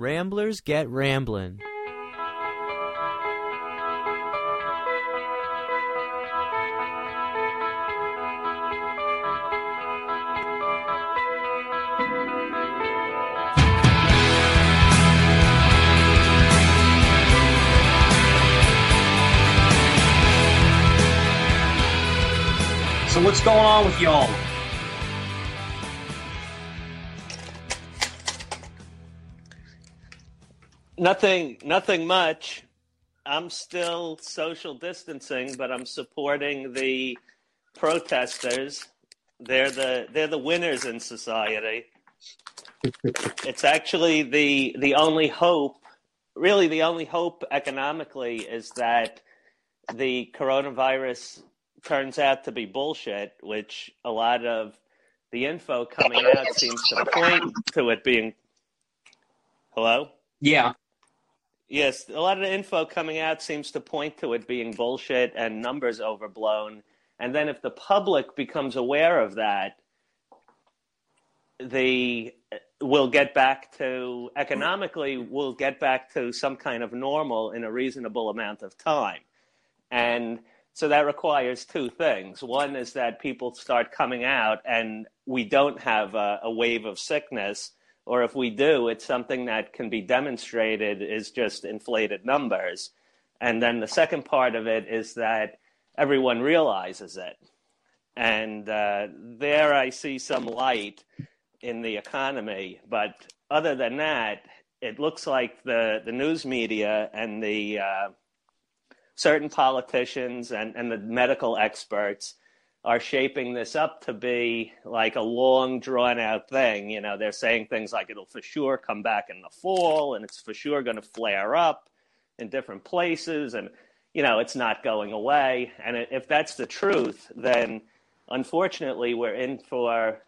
Ramblers get ramblin'. So what's going on with y'all? Nothing, nothing much. I'm still social distancing, but I'm supporting the protesters. They're the they're the winners in society. it's actually the the only hope, really the only hope economically is that the coronavirus turns out to be bullshit, which a lot of the info coming out seems to point to it being. Hello? Yeah. Yes, a lot of the info coming out seems to point to it being bullshit and numbers overblown. And then if the public becomes aware of that, they will get back to economically we'll get back to some kind of normal in a reasonable amount of time. And so that requires two things. One is that people start coming out and we don't have a, a wave of sickness or if we do, it's something that can be demonstrated is just inflated numbers. And then the second part of it is that everyone realizes it. And uh, there I see some light in the economy. But other than that, it looks like the, the news media and the uh, certain politicians and, and the medical experts are shaping this up to be like a long drawn out thing. You know, they're saying things like it'll for sure come back in the fall and it's for sure going to flare up in different places and you know, it's not going away. And if that's the truth, then unfortunately we're in for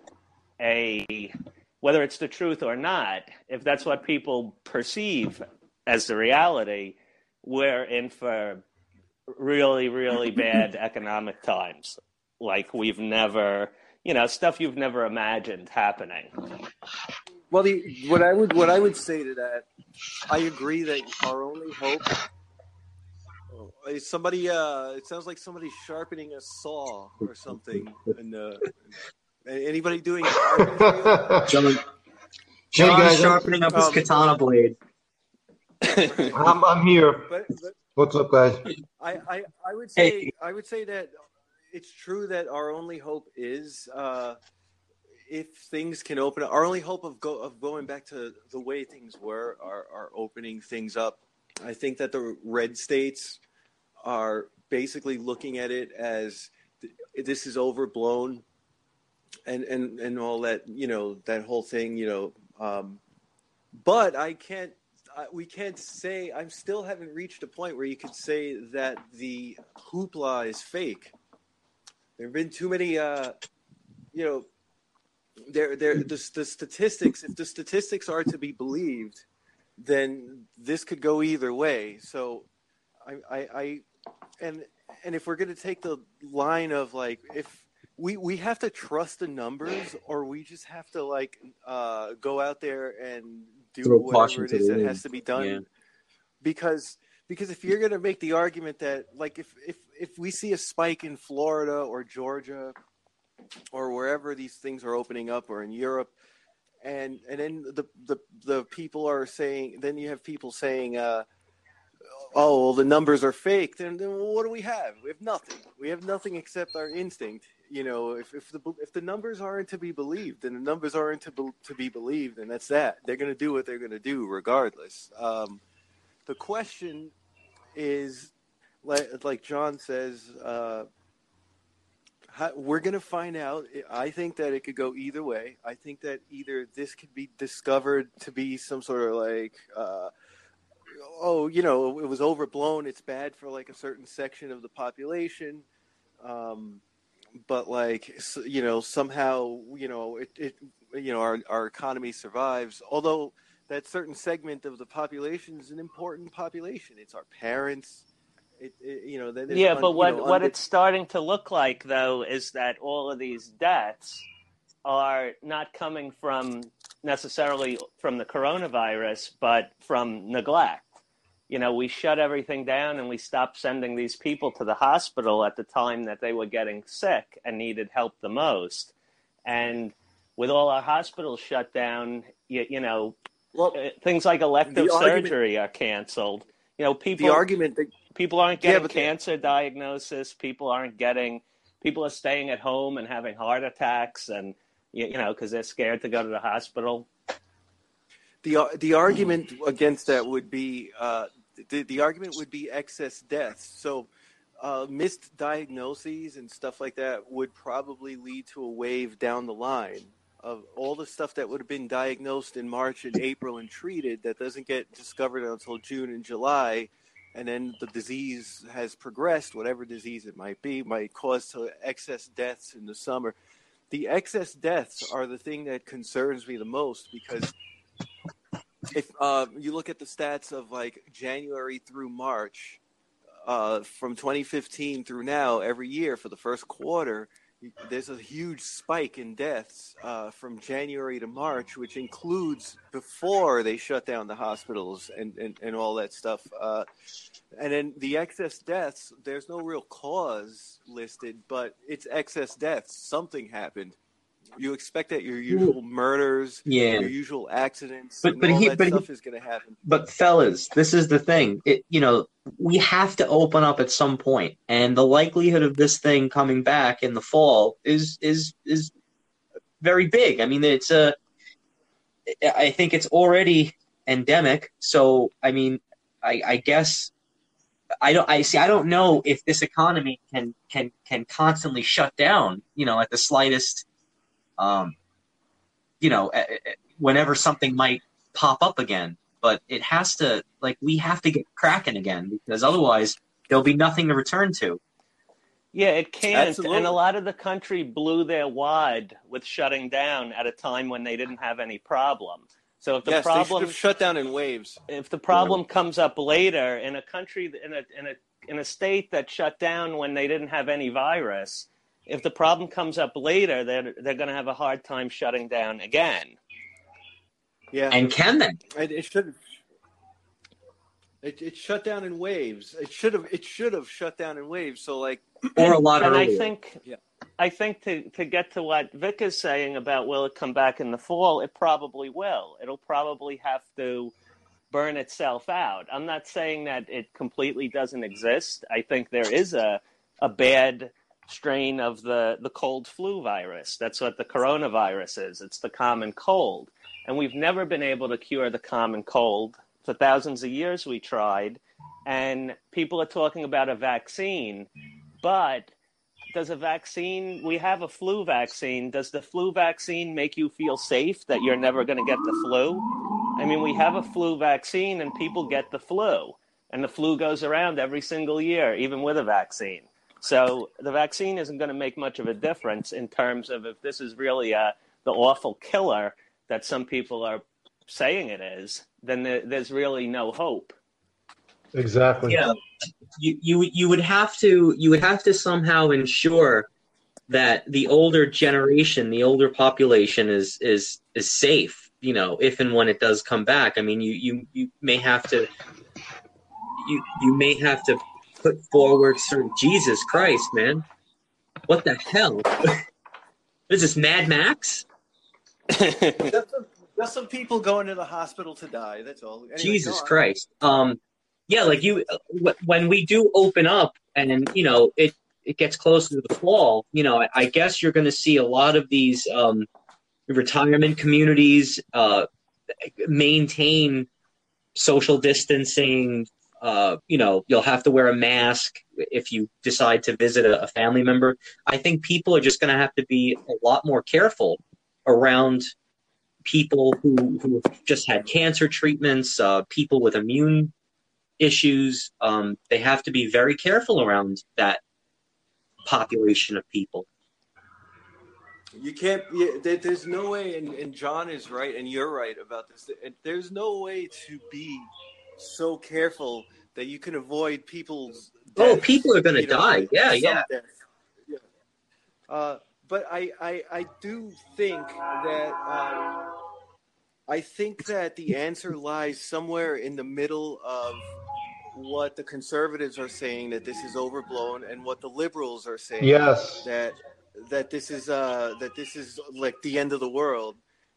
a whether it's the truth or not, if that's what people perceive as the reality, we're in for really, really bad economic times like we've never, you know, stuff you've never imagined happening. Well, the, what I would what I would say to that, I agree that our only hope. Oh, somebody, uh, it sounds like somebody sharpening a saw or something. And uh, anybody doing? John, John guys, sharpening up his um, katana blade. I'm, I'm here. But, but, What's up, guys? I, I, I would say hey. I would say that it's true that our only hope is uh, if things can open up. Our only hope of go of going back to the way things were are, are opening things up. I think that the red states are basically looking at it as this is overblown, and and and all that you know that whole thing you know. Um, but I can't we can't say I'm still haven't reached a point where you could say that the hoopla is fake. There have been too many, uh, you know, there, there, the, the statistics. If the statistics are to be believed, then this could go either way. So, I, I, I and and if we're going to take the line of like, if we we have to trust the numbers, or we just have to like uh, go out there and do Throw whatever it is that has to be done, yeah. because because if you're going to make the argument that like if if if we see a spike in Florida or Georgia or wherever these things are opening up or in Europe and and then the the the people are saying then you have people saying uh, oh well the numbers are fake then, then what do we have? We have nothing. We have nothing except our instinct you know. If, if the if the numbers aren't to be believed and the numbers aren't to be, to be believed and that's that. They're going to do what they're going to do regardless. Um, the question is like, John says, uh, we're going to find out. I think that it could go either way. I think that either this could be discovered to be some sort of like, uh, oh, you know, it was overblown. It's bad for like a certain section of the population. Um, but like, you know, somehow, you know, it, it you know, our, our economy survives. Although that certain segment of the population is an important population. It's our parents. It, it, you know, yeah, un, but what know, what it's starting to look like though is that all of these deaths are not coming from necessarily from the coronavirus, but from neglect. You know, we shut everything down and we stopped sending these people to the hospital at the time that they were getting sick and needed help the most. And with all our hospitals shut down, you, you know, well, uh, things like elective surgery argument, are canceled. You know, people. The argument that people aren't getting yeah, cancer diagnosis. People aren't getting. People are staying at home and having heart attacks, and you know, because they're scared to go to the hospital. The the argument against that would be uh, the the argument would be excess deaths. So. Uh, missed diagnoses and stuff like that would probably lead to a wave down the line of all the stuff that would have been diagnosed in March and April and treated that doesn't get discovered until June and July, and then the disease has progressed, whatever disease it might be, might cause excess deaths in the summer. The excess deaths are the thing that concerns me the most because if uh, you look at the stats of like January through March, uh, from 2015 through now, every year for the first quarter, there's a huge spike in deaths uh, from January to March, which includes before they shut down the hospitals and, and, and all that stuff. Uh, and then the excess deaths, there's no real cause listed, but it's excess deaths. Something happened you expect that your usual murders, yeah, your usual accidents, but but he, but stuff he, is going to happen. But fellas, this is the thing. It you know we have to open up at some point, and the likelihood of this thing coming back in the fall is is is very big. I mean, it's a. I think it's already endemic. So I mean, I, I guess I don't. I see. I don't know if this economy can can can constantly shut down. You know, at the slightest um, you know, eh, eh, eh, whenever something might pop up again. But it has to, like, we have to get cracking again because otherwise there'll be nothing to return to. Yeah, it can't. Absolutely. And a lot of the country blew their wad with shutting down at a time when they didn't have any problem. So if the yes, problem shut down in waves, if the problem comes up later in a country in a in a in a state that shut down when they didn't have any virus, if the problem comes up later, they're they're going to have a hard time shutting down again. Yeah, and can they? It, it should. It, it shut down in waves. It should have. It should have shut down in waves. So like, or a lot and earlier. I think. Yeah. I think to, to get to what Vic is saying about will it come back in the fall, it probably will. It'll probably have to burn itself out. I'm not saying that it completely doesn't exist. I think there is a a bad strain of the, the cold flu virus. That's what the coronavirus is. It's the common cold. And we've never been able to cure the common cold. For thousands of years, we tried. And people are talking about a vaccine. But does a vaccine, we have a flu vaccine. Does the flu vaccine make you feel safe that you're never going to get the flu? I mean, we have a flu vaccine and people get the flu. And the flu goes around every single year, even with a vaccine. So the vaccine isn't going to make much of a difference in terms of if this is really a, uh, the awful killer that some people are saying it is, then there, there's really no hope. Exactly. Yeah. You, you you would have to you would have to somehow ensure that the older generation, the older population is is is safe, you know, if and when it does come back. I mean you you, you may have to you you may have to put forward certain Jesus Christ, man. What the hell? is this Mad Max? just, some, just some people going to the hospital to die. That's all. Anyway, Jesus Christ. Um, yeah, like you, when we do open up, and you know it, it gets closer to the fall. You know, I, I guess you're going to see a lot of these um, retirement communities uh, maintain social distancing, uh, you know, you'll have to wear a mask if you decide to visit a, a family member. I think people are just going to have to be a lot more careful around people who who just had cancer treatments, uh, people with immune issues. Um, they have to be very careful around that population of people. You can't. Yeah, there's no way, and, and John is right, and you're right about this. There's no way to be so careful that you can avoid people's. oh, people are going to die. Know, yeah, yeah. yeah. Uh, but I, I, I do think that uh, I think that the answer lies somewhere in the middle of what the conservatives are saying that this is overblown and what the liberals are saying yes that that this is uh that this is like the end of the world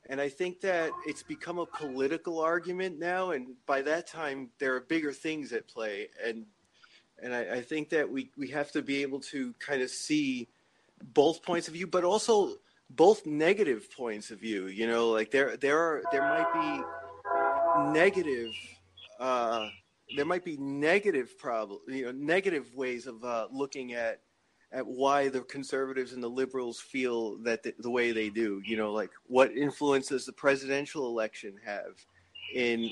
and i think that it's become a political argument now and by that time there are bigger things at play. And and i, I think that we we have to be able to kind of see both points of view but also both negative points of view. You know like there there are there might be negative uh there might be negative problem, you know, negative ways of uh, looking at at why the conservatives and the liberals feel that the, the, way they do. You know, like what influence does the presidential election have in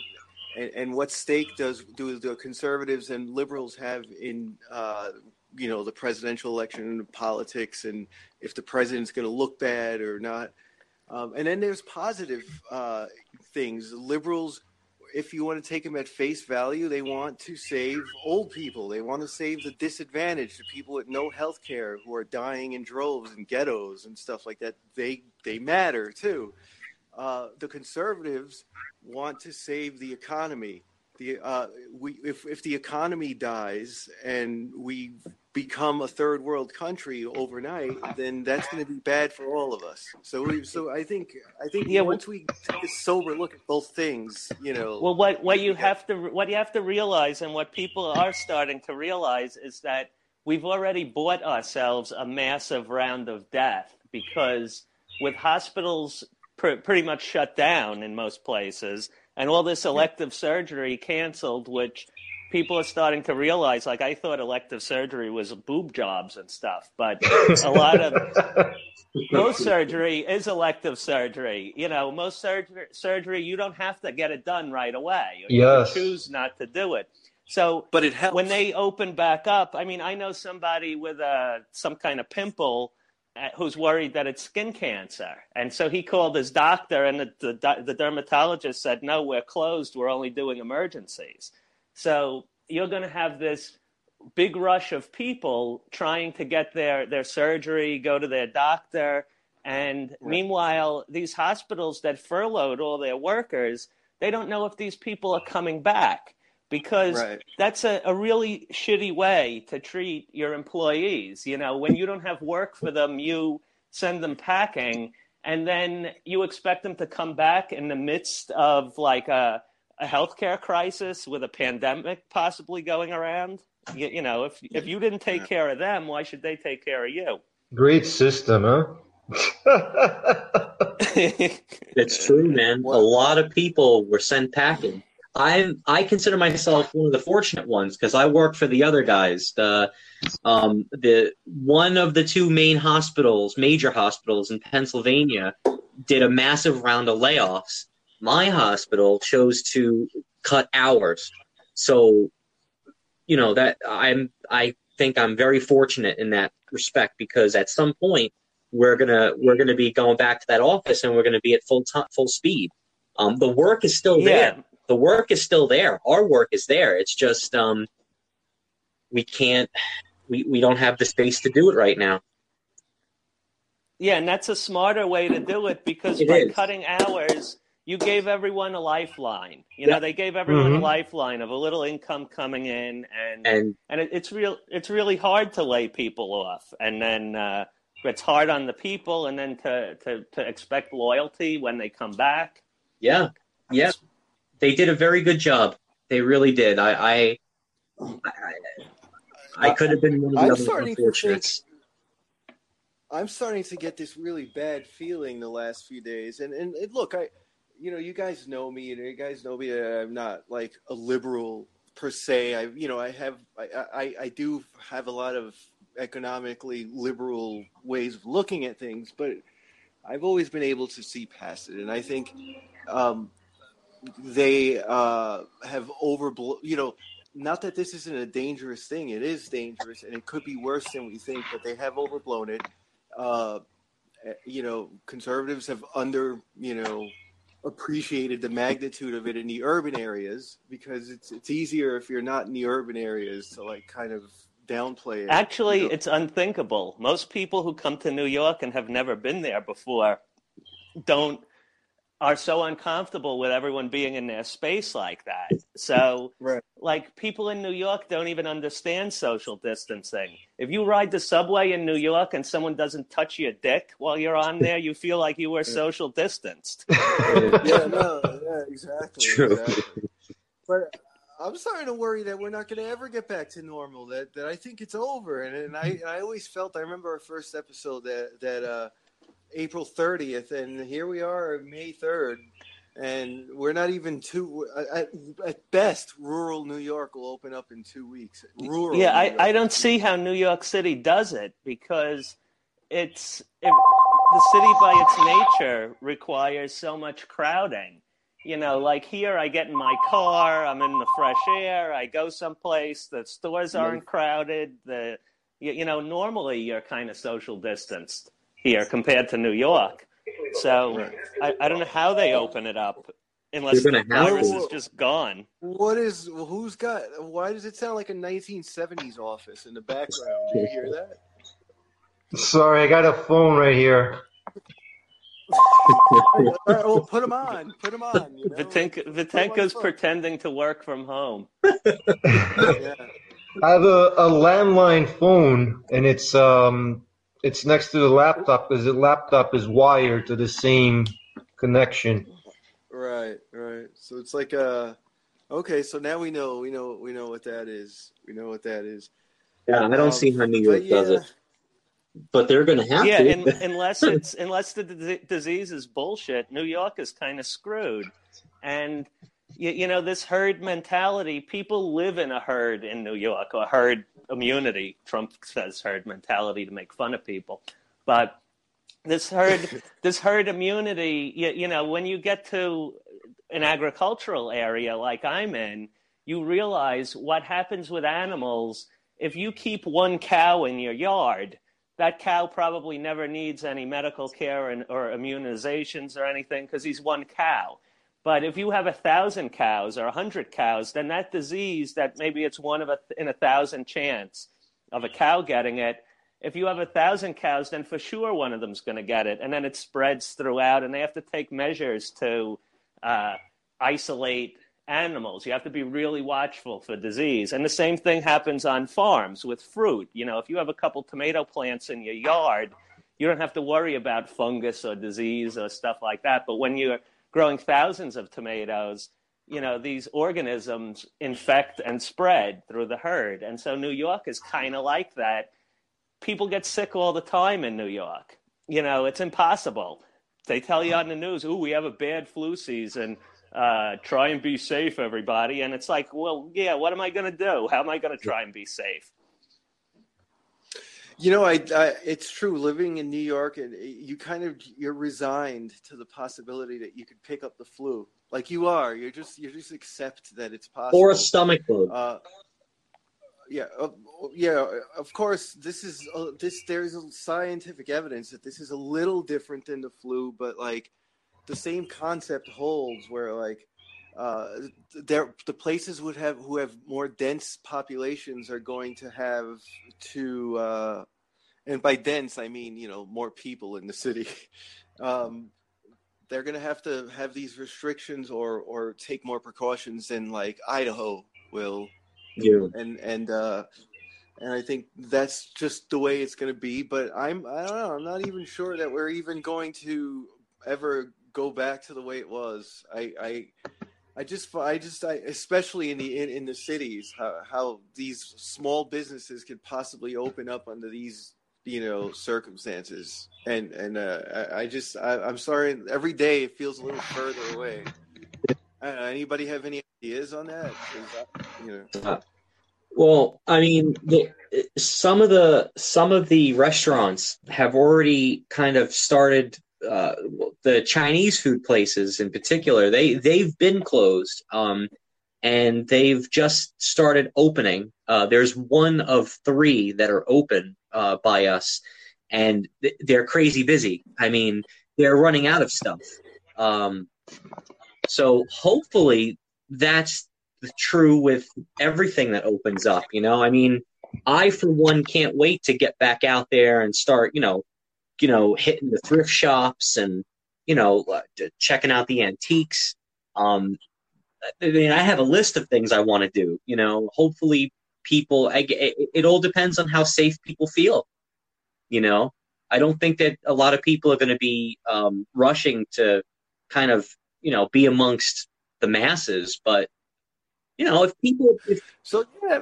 and, and what stake does do the conservatives and liberals have in uh, you know the presidential election and politics and if the president's going to look bad or not. Um, and then there's positive uh, things. Liberals if you want to take them at face value, they want to save old people. They want to save the disadvantaged, the people with no health care who are dying in droves and ghettos and stuff like that. They they matter too. Uh, the conservatives want to save the economy. The uh, we if if the economy dies and we become a third world country overnight, then that's going to be bad for all of us. So, we, so I think, I think yeah, once we take a sober look at both things, you know. Well, what what you have to what you have to realize, and what people are starting to realize, is that we've already bought ourselves a massive round of death because with hospitals pr- pretty much shut down in most places, and all this elective surgery canceled, which people are starting to realize like I thought elective surgery was boob jobs and stuff, but a lot of most surgery is elective surgery. You know, most surgery surgery you don't have to get it done right away. You yes. choose not to do it. So, but it helps when they open back up. I mean, I know somebody with a uh, some kind of pimple uh, who's worried that it's skin cancer, and so he called his doctor, and the, the, the dermatologist said, "No, we're closed. We're only doing emergencies." So you're going to have this big rush of people trying to get their, their surgery, go to their doctor. And right. meanwhile, these hospitals that furloughed all their workers, they don't know if these people are coming back because right. that's a, a really shitty way to treat your employees. You know, when you don't have work for them, you send them packing and then you expect them to come back in the midst of like a a healthcare crisis with a pandemic possibly going around. You, you know, if if you didn't take care of them, why should they take care of you? Great system, huh? it's true, man. A lot of people were sent packing. I I consider myself one of the fortunate ones because I work for the other guys. The um the one of the two main hospitals, major hospitals in Pennsylvania, did a massive round of layoffs, my hospital chose to cut hours. So, you know, that I'm, I think I'm very fortunate in that respect because at some point we're gonna we're gonna be going back to that office and we're gonna be at full time, full speed. Um, the work is still there. Yeah. The work is still there. Our work is there. It's just um, we can't we, we don't have the space to do it right now. Yeah, and that's a smarter way to do it because it by is. cutting hours, you gave everyone a lifeline. You know, they gave everyone mm-hmm. a lifeline of a little income coming in, and and, and it, it's real. It's really hard to lay people off, and then uh, it's hard on the people, and then to, to to expect loyalty when they come back. Yeah, yeah, they did a very good job. They really did. I I, I, I could have been one of the unfortunates. I'm starting to get this really bad feeling the last few days, and and, and look, I you know, you guys know me, and you guys know me. I'm not like a liberal per se. I, you know, I have, I, I, I do have a lot of economically liberal ways of looking at things, but I've always been able to see past it, and I think um, they uh, have overblown. You know, not that this isn't a dangerous thing; it is dangerous, and it could be worse than we think. But they have overblown it. Uh, you know, conservatives have under, you know, appreciated the magnitude of it in the urban areas because it's it's easier if you're not in the urban areas to like kind of downplay it. Actually, you know? it's unthinkable. Most people who come to New York and have never been there before don't are so uncomfortable with everyone being in their space like that. So, right. like, people in New York don't even understand social distancing. If you ride the subway in New York and someone doesn't touch your dick while you're on there, you feel like you were social distanced. yeah, no, yeah, exactly. True. exactly. But I'm starting to worry that we're not going to ever get back to normal. That that I think it's over. And and I I always felt I remember our first episode that that uh, April 30th, and here we are, May 3rd, and we're not even two. At, at best, rural New York will open up in two weeks. Rural. Yeah, I, I don't see how New York City does it because it's it, the city by its nature requires so much crowding. You know, like here, I get in my car, I'm in the fresh air, I go someplace, the stores aren't crowded. The you, you know, normally you're kind of social distanced here compared to New York. So I, I don't know how they open it up unless the virus is just gone. What is who's got? Why does it sound like a 1970s office in the background? Do you hear that? Sorry, I got a phone right here. well, put them on. Put them on. You know? Vitenka, Vitenka's pretending to work from home. yeah. I have a, a landline phone, and it's um it's next to the laptop because the laptop is wired to the same connection. Right, right. So it's like a okay. So now we know, we know, we know what that is. We know what that is. Yeah, I don't um, see how New York yeah. does it, but they're going to have yeah, to. Yeah, unless it's unless the d- disease is bullshit, New York is kind of screwed. And you, you know this herd mentality. People live in a herd in New York, a herd immunity. Trump says herd mentality to make fun of people, but this herd this herd immunity. You, you know, when you get to an agricultural area like I'm in, you realize what happens with animals if you keep one cow in your yard. That cow probably never needs any medical care and, or immunizations or anything because he's one cow but if you have a thousand cows or a hundred cows, then that disease that maybe it's one of a in a thousand chance of a cow getting it. If you have a thousand cows, then for sure one of them's going to get it, and then it spreads throughout, and they have to take measures to uh, isolate animals. You have to be really watchful for disease, and the same thing happens on farms with fruit. You know, if you have a couple tomato plants in your yard, you don't have to worry about fungus or disease or stuff like that. But when you're growing thousands of tomatoes, you know, these organisms infect and spread through the herd. And so New York is kind of like that. People get sick all the time in New York. You know, it's impossible. They tell you on the news, "Ooh, we have a bad flu season. Uh, try and be safe, everybody." And it's like, well, yeah, what am I going to do? How am I going to try and be safe? You know, I, I, it's true. Living in New York, and you kind of you're resigned to the possibility that you could pick up the flu. Like you are, you're just you just accept that it's possible. Or a stomach bug. Uh, yeah, uh, yeah. Of course, this is uh, this. There's scientific evidence that this is a little different than the flu, but like the same concept holds. Where like uh, there the places would have who have more dense populations are going to have to uh, and by dense I mean you know more people in the city. um, they're going to have to have these restrictions or or take more precautions than like Idaho will. Yeah. And and uh, and I think that's just the way it's going to be. But I'm I don't know. I'm not even sure that we're even going to ever go back to the way it was. I I I just, I just, I, especially in the in, in the cities, how, how these small businesses could possibly open up under these, you know, circumstances, and and uh, I, I just, I, am sorry. Every day it feels a little further away. Know, anybody have any ideas on that? that you know. Uh, well, I mean, the, some of the some of the restaurants have already kind of started uh, the Chinese food places in particular, they they've been closed, um, and they've just started opening. Uh, there's one of three that are open uh, by us, and th- they're crazy busy. I mean, they're running out of stuff. Um, so hopefully that's true with everything that opens up. You know, I mean, I for one can't wait to get back out there and start. You know, you know, hitting the thrift shops and you know, uh, checking out the antiques. Um, I mean, I have a list of things I want to do. You know, hopefully, people. I, it, it all depends on how safe people feel. You know, I don't think that a lot of people are going to be um, rushing to kind of, you know, be amongst the masses. But you know, if people, if, so yeah,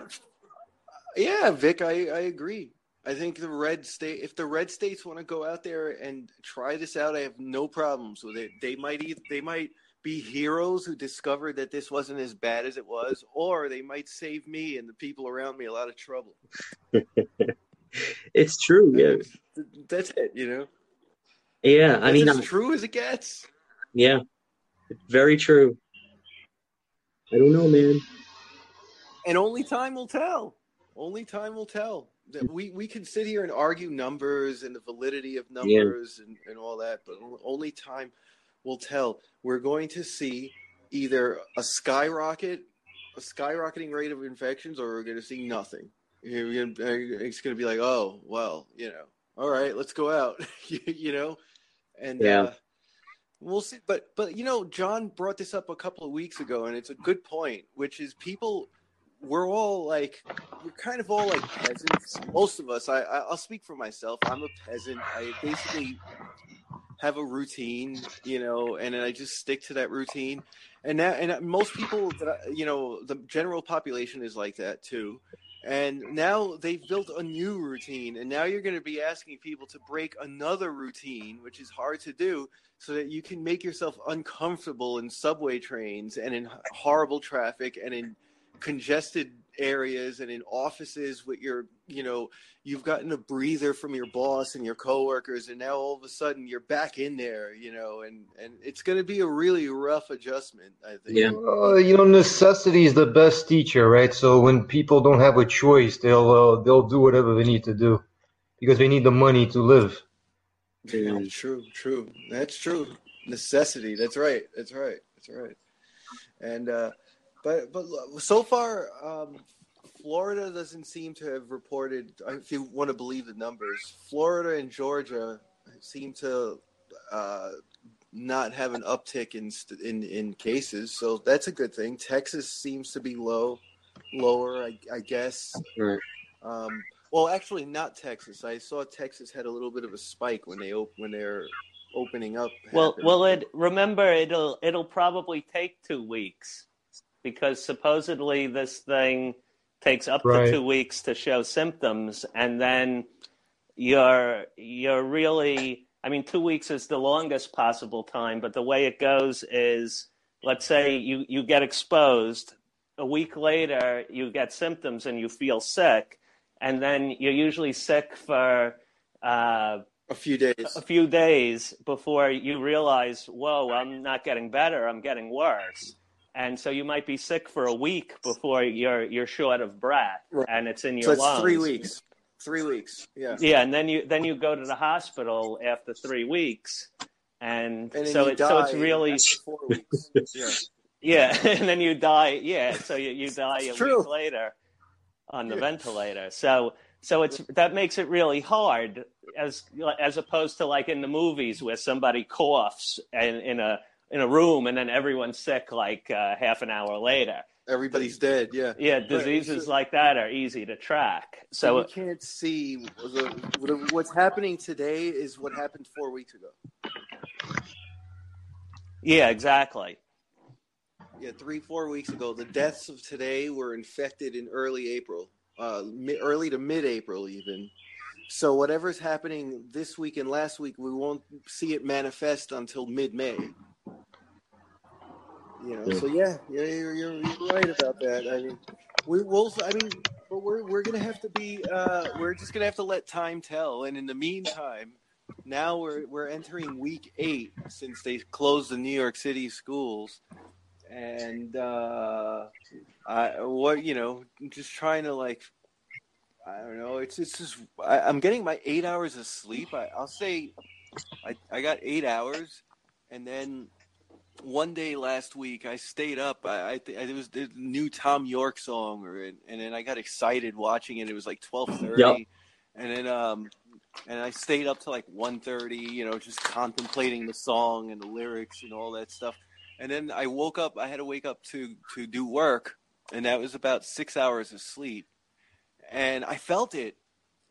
yeah, Vic, I I agree. I think the red state, if the red states want to go out there and try this out, I have no problems with it. They might either, they might be heroes who discovered that this wasn't as bad as it was, or they might save me and the people around me a lot of trouble. it's true. Yeah, that's it. You know. Yeah, I mean, as true as it gets. Yeah, very true. I don't know, man. And only time will tell. Only time will tell. We we can sit here and argue numbers and the validity of numbers yeah. and, and all that, but only time will tell. We're going to see either a skyrocket, a skyrocketing rate of infections, or we're going to see nothing. It's going to be like, oh, well, you know, all right, let's go out, you know, and yeah. Uh, we'll see. But but you know, John brought this up a couple of weeks ago, and it's a good point, which is people. We're all like, we're kind of all like peasants. Most of us. I I'll speak for myself. I'm a peasant. I basically have a routine, you know, and I just stick to that routine. And now, and most people that I, you know, the general population is like that too. And now they've built a new routine, and now you're going to be asking people to break another routine, which is hard to do, so that you can make yourself uncomfortable in subway trains and in horrible traffic and in congested areas and in offices with your you know you've gotten a breather from your boss and your coworkers and now all of a sudden you're back in there you know and and it's going to be a really rough adjustment i think. Yeah. Uh, you know necessity is the best teacher right? So when people don't have a choice they'll uh, they'll do whatever they need to do because they need the money to live. Yeah, true true. That's true. Necessity. That's right. That's right. That's right. And uh but but so far, um, Florida doesn't seem to have reported. If you want to believe the numbers, Florida and Georgia seem to uh, not have an uptick in in in cases, so that's a good thing. Texas seems to be low, lower, I, I guess. Right. Um, well, actually, not Texas. I saw Texas had a little bit of a spike when they op- when they're opening up. Well, well, it remember it'll it'll probably take two weeks because supposedly this thing takes up right. to two weeks to show symptoms, and then you're you're really I mean two weeks is the longest possible time, but the way it goes is let's say you, you get exposed, a week later you get symptoms and you feel sick, and then you're usually sick for uh, a few days. A few days before you realize, whoa, I'm not getting better, I'm getting worse and so you might be sick for a week before you're you're short of breath, right. and it's in your so it's lungs. Three weeks. Three weeks. Yeah. Yeah, and then you then you go to the hospital after three weeks, and, and so it, so it's really four weeks. yeah. Yeah, and then you die. Yeah, so you, you die a true. week later on the yeah. ventilator. So so it's that makes it really hard as as opposed to like in the movies where somebody coughs and in a in a room and then everyone's sick like uh, half an hour later. Everybody's dead. Yeah. Yeah. Diseases right. like that are easy to track. So you can't see the, what's happening today is what happened four weeks ago. Yeah, exactly. Yeah, three, four weeks ago. The deaths of today were infected in early April, uh, early to mid April, even. So whatever's happening this week and last week, we won't see it manifest until mid May. You know, yeah. so yeah, yeah, you're, you're, you're right about that. I mean, we will. I mean, but we're we're gonna have to be. Uh, we're just gonna have to let time tell. And in the meantime, now we're we're entering week eight since they closed the New York City schools, and uh, I what you know, just trying to like. I don't know. It's it's just I, am getting my eight hours of sleep. I, I'll say, I I got eight hours, and then one day last week I stayed up. I, I th- it was the new Thom Yorke song, or and then I got excited watching it. It was like twelve thirty, yep. and then um, and I stayed up to like 1.30, you know, just contemplating the song and the lyrics and all that stuff. And then I woke up. I had to wake up to to do work, and that was about six hours of sleep. And I felt it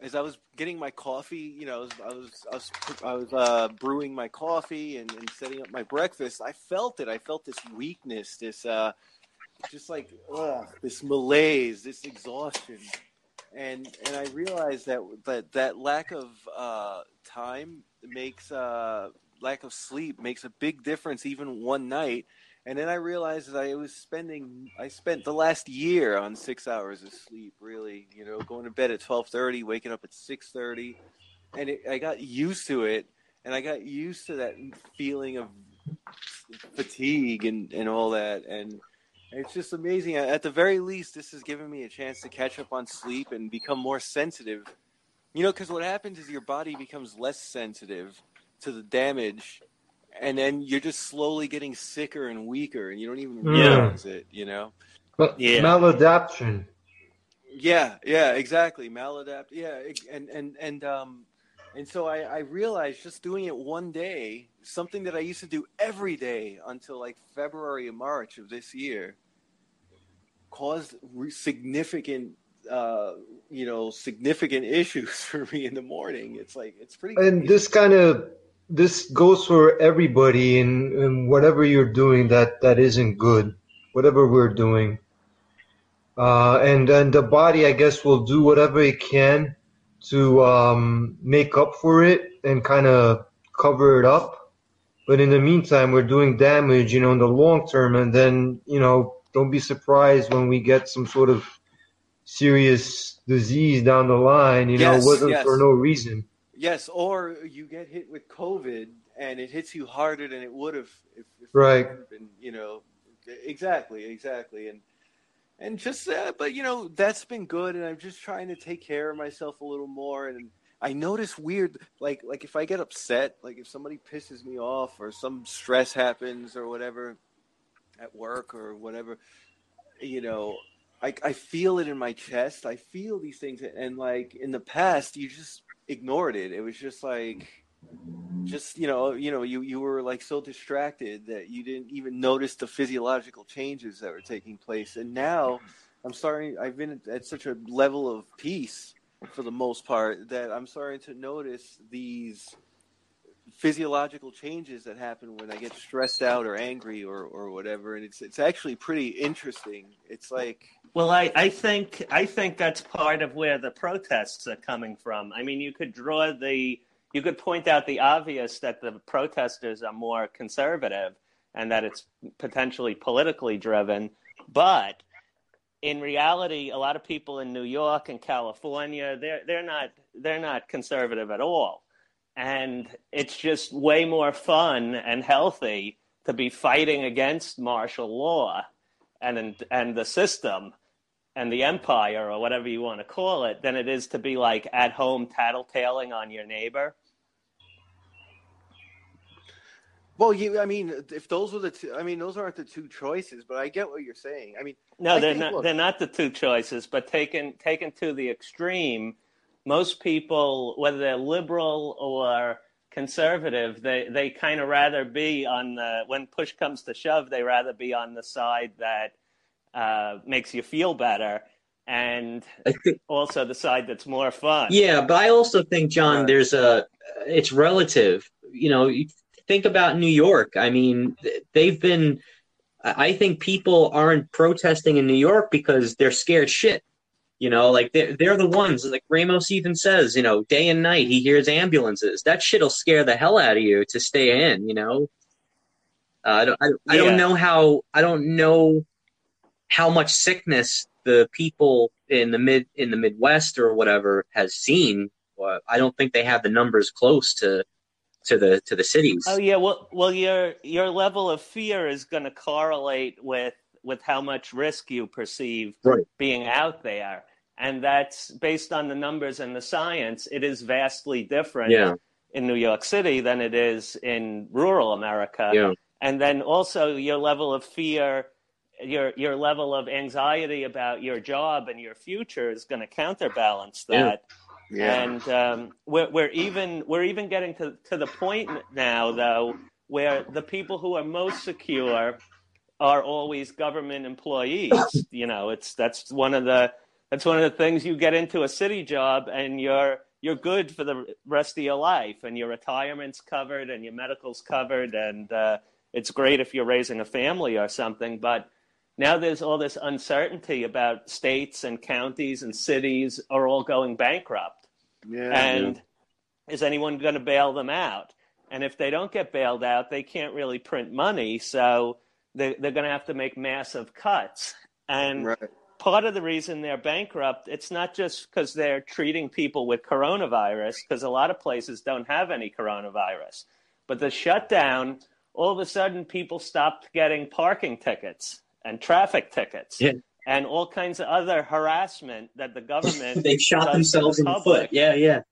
as I was getting my coffee. You know, I was I was I was, uh, brewing my coffee and, and setting up my breakfast. I felt it. I felt this weakness, this uh, just like ugh, this malaise, this exhaustion and and I realized that that that lack of uh, time makes uh, lack of sleep makes a big difference even one night. And then I realized that I was spending I spent the last year on six hours of sleep. Really, you know, going to bed at twelve thirty, waking up at six thirty, and it, I got used to it, and I got used to that feeling of fatigue and and all that, and it's just amazing. At the very least, this has given me a chance to catch up on sleep and become more sensitive. You know, because what happens is your body becomes less sensitive to the damage, and then you're just slowly getting sicker and weaker, and you don't even realize yeah. it. You know, but yeah. maladaptation. Yeah, yeah, exactly. Maladapt. Yeah, and and and um, and so I, I realized just doing it one day, something that I used to do every day until like February or March of this year, caused significant, uh, you know, significant issues for me in the morning. It's like it's pretty. And this kind of this goes for everybody in, in whatever you're doing that that isn't good, whatever we're doing. Uh, and and the body, I guess, will do whatever it can to um, make up for it and kind of cover it up. But in the meantime, we're doing damage, you know, in the long term. And then, you know, don't be surprised when we get some sort of serious disease down the line, you yes, know, wasn't yes. for no reason. Yes, or you get hit with COVID and it hits you harder than it would have if, if right. Been, you know, exactly, exactly. And and just uh, but you know that's been good and i'm just trying to take care of myself a little more and i notice weird like like if i get upset like if somebody pisses me off or some stress happens or whatever at work or whatever you know I, I feel it in my chest i feel these things and like in the past you just ignored it. It was just like just you know you know you you were like so distracted that you didn't even notice the physiological changes that were taking place. And now i'm starting i've been at such a level of peace for the most part that i'm starting to notice these physiological changes that happen when i get stressed out or angry or or whatever. And it's it's actually pretty interesting. It's like well i i think i think that's part of where the protests are coming from i mean you could draw the you could point out the obvious that the protesters are more conservative and that it's potentially politically driven. But in reality, a lot of people in New York and California, they're, they're, not, they're not conservative at all. And it's just way more fun and healthy to be fighting against martial law and, and the system and the empire or whatever you want to call it than it is to be like at home tattletaling on your neighbor. Well, you, I mean, if those were the two, I mean, those aren't the two choices, but I get what you're saying. I mean, no, I they're think, not. Look, they're not the two choices, but taken taken to the extreme, most people, whether they're liberal or conservative, they they kind of rather be on the when push comes to shove, they rather be on the side that uh, makes you feel better, and think, also the side that's more fun. Yeah, but I also think, John, there's a it's relative. You know, think about New York. I mean, they've been. I think people aren't protesting in New York because they're scared shit. You know, like they're they're the ones. Like Ramos even says, you know, day and night he hears ambulances. That shit'll scare the hell out of you to stay in. You know, uh, I don't. I, I don't know how. I don't know how much sickness the people in the mid in the Midwest or whatever has seen. I don't think they have the numbers close to to the to the cities. Oh yeah, well well your your level of fear is going to correlate with with how much risk you perceive right. being out there. And that's based on the numbers and the science. It is vastly different yeah. in New York City than it is in rural America. Yeah. And then also your level of fear, your your level of anxiety about your job and your future is going to counterbalance that. Yeah. yeah. And um, we're, we're even we're even getting to, to the point now though where the people who are most secure are always government employees. you know, it's that's one of the that's one of the things you get into a city job and you're you're good for the rest of your life and your retirement's covered and your medical's covered and uh, it's great if you're raising a family or something but now there's all this uncertainty about states and counties and cities are all going bankrupt. Yeah, and yeah. is anyone going to bail them out? And if they don't get bailed out, they can't really print money. So they, they're going to have to make massive cuts. And right. part of the reason they're bankrupt, it's not just because they're treating people with coronavirus, because a lot of places don't have any coronavirus. But the shutdown, all of a sudden, people stopped getting parking tickets and traffic tickets yeah. and all kinds of other harassment that the government they shot themselves the in the foot. Yeah, yeah.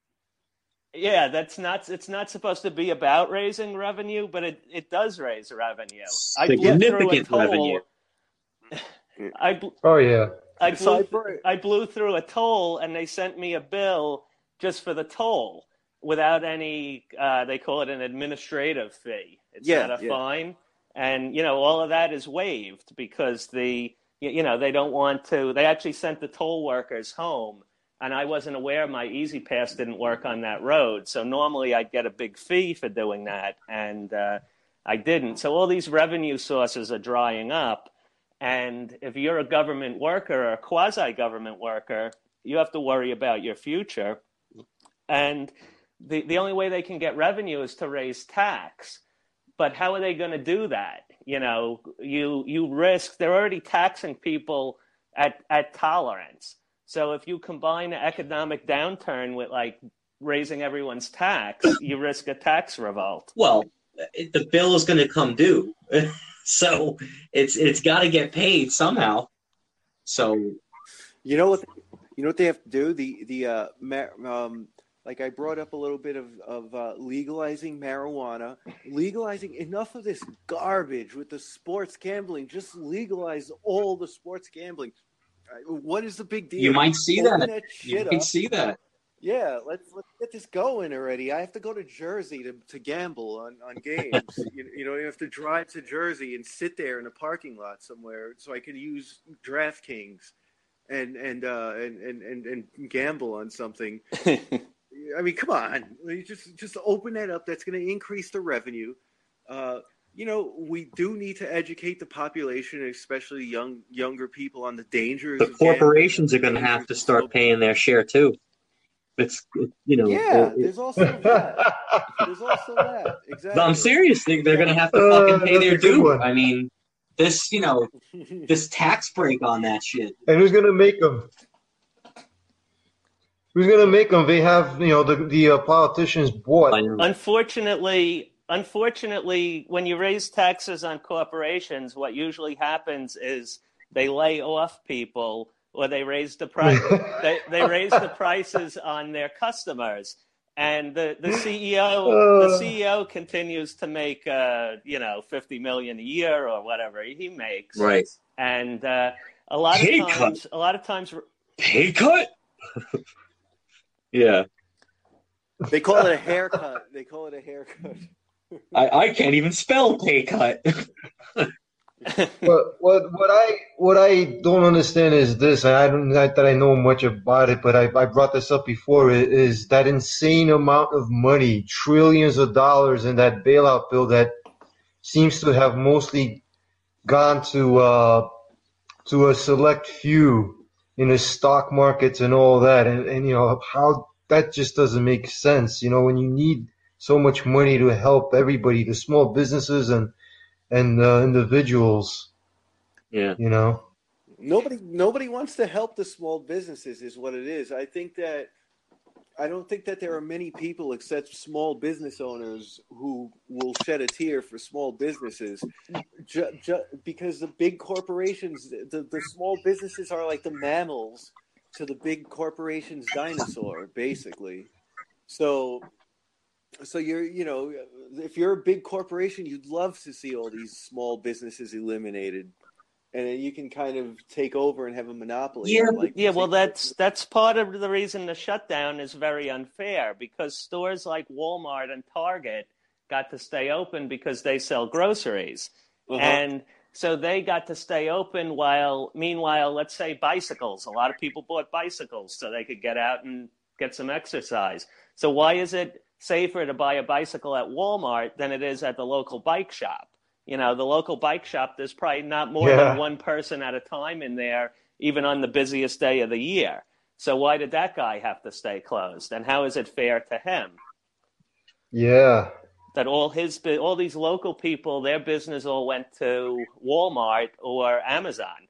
Yeah, that's not. It's not supposed to be about raising revenue, but it, it does raise revenue. Significant revenue. I bl- oh yeah. I blew, I blew through a toll, and they sent me a bill just for the toll without any. Uh, they call it an administrative fee. It's yeah, not a yeah. fine and you know all of that is waived because the you know they don't want to they actually sent the toll workers home and i wasn't aware my E-ZPass didn't work on that road. So normally i'd get a big fee for doing that and uh, i didn't. So all these revenue sources are drying up and if you're a government worker or a quasi government worker you have to worry about your future. And the, the only way they can get revenue is to raise tax but how are they going to do that? You know, you you risk they're already taxing people at at tolerance. So if you combine an economic downturn with like raising everyone's tax, you risk a tax revolt. Well, the bill is going to come due, so it's it's got to get paid somehow. So, you know what? You know what they have to do? The the uh, um, like I brought up a little bit of, of uh, legalizing marijuana, legalizing enough of this garbage with the sports gambling. Just legalize all the sports gambling. Uh, what is the big deal? You might see Open that. that you might see that. Yeah, let's let's get this going already. I have to go to Jersey to, to gamble on, on games. you, you know, you have to drive to Jersey and sit there in a parking lot somewhere so I can use DraftKings and and uh, and, and and and gamble on something. I mean, come on, just just open that up. That's going to increase the revenue. Uh, you know, we do need to educate the population, especially young younger people, on the dangers. The corporations are going to have to start paying their share too. It's you know. Yeah, it, there's also that. There's also that. Exactly. I'm serious. They, are going to have to fucking uh, pay their due. I mean, this you know, this tax break on that shit. And who's going to make them? Who's going to make them? They have, you know, the the uh, politicians bought. Unfortunately, unfortunately, when you raise taxes on corporations, what usually happens is they lay off people or they raise the price. they, they raise the prices on their customers, and the the CEO the uh. CEO continues to make uh, you know fifty million a year or whatever he makes. Right. And uh, a lot Pay of times, cut. a lot of times, pay cut. Yeah. They call it a haircut. They call it a haircut. I, I can't even spell pay cut. but what what I what I don't understand is this. I don't not that I know much about it, but I, I brought this up before. Is that insane amount of money, trillions of dollars in that bailout bill that seems to have mostly gone to uh, to a select few in the stock markets and all that. And, and, you know, how that just doesn't make sense. You know, when you need so much money to help everybody, the small businesses and, and uh, individuals. Yeah. You know, nobody, nobody wants to help the small businesses is what it is. I think that I don't think that there are many people except small business owners who will shed a tear for small businesses, ju- ju- because the big corporations, the, the small businesses are like the mammals to the big corporations' dinosaur, basically. So, so you're, you know, if you're a big corporation, you'd love to see all these small businesses eliminated. And then you can kind of take over and have a monopoly. Yeah, like Yeah, well, that's that's part of the reason the shutdown is very unfair because stores like Walmart and Target got to stay open because they sell groceries, Uh-huh. and so they got to stay open while, meanwhile, let's say bicycles. A lot of people bought bicycles so they could get out and get some exercise. So why is it safer to buy a bicycle at Walmart than it is at the local bike shop? You know, the local bike shop, there's probably not more Yeah. than one person at a time in there, even on the busiest day of the year. So why did that guy have to stay closed? And how is it fair to him Yeah. that all his all these local people, their business all went to Walmart or Amazon?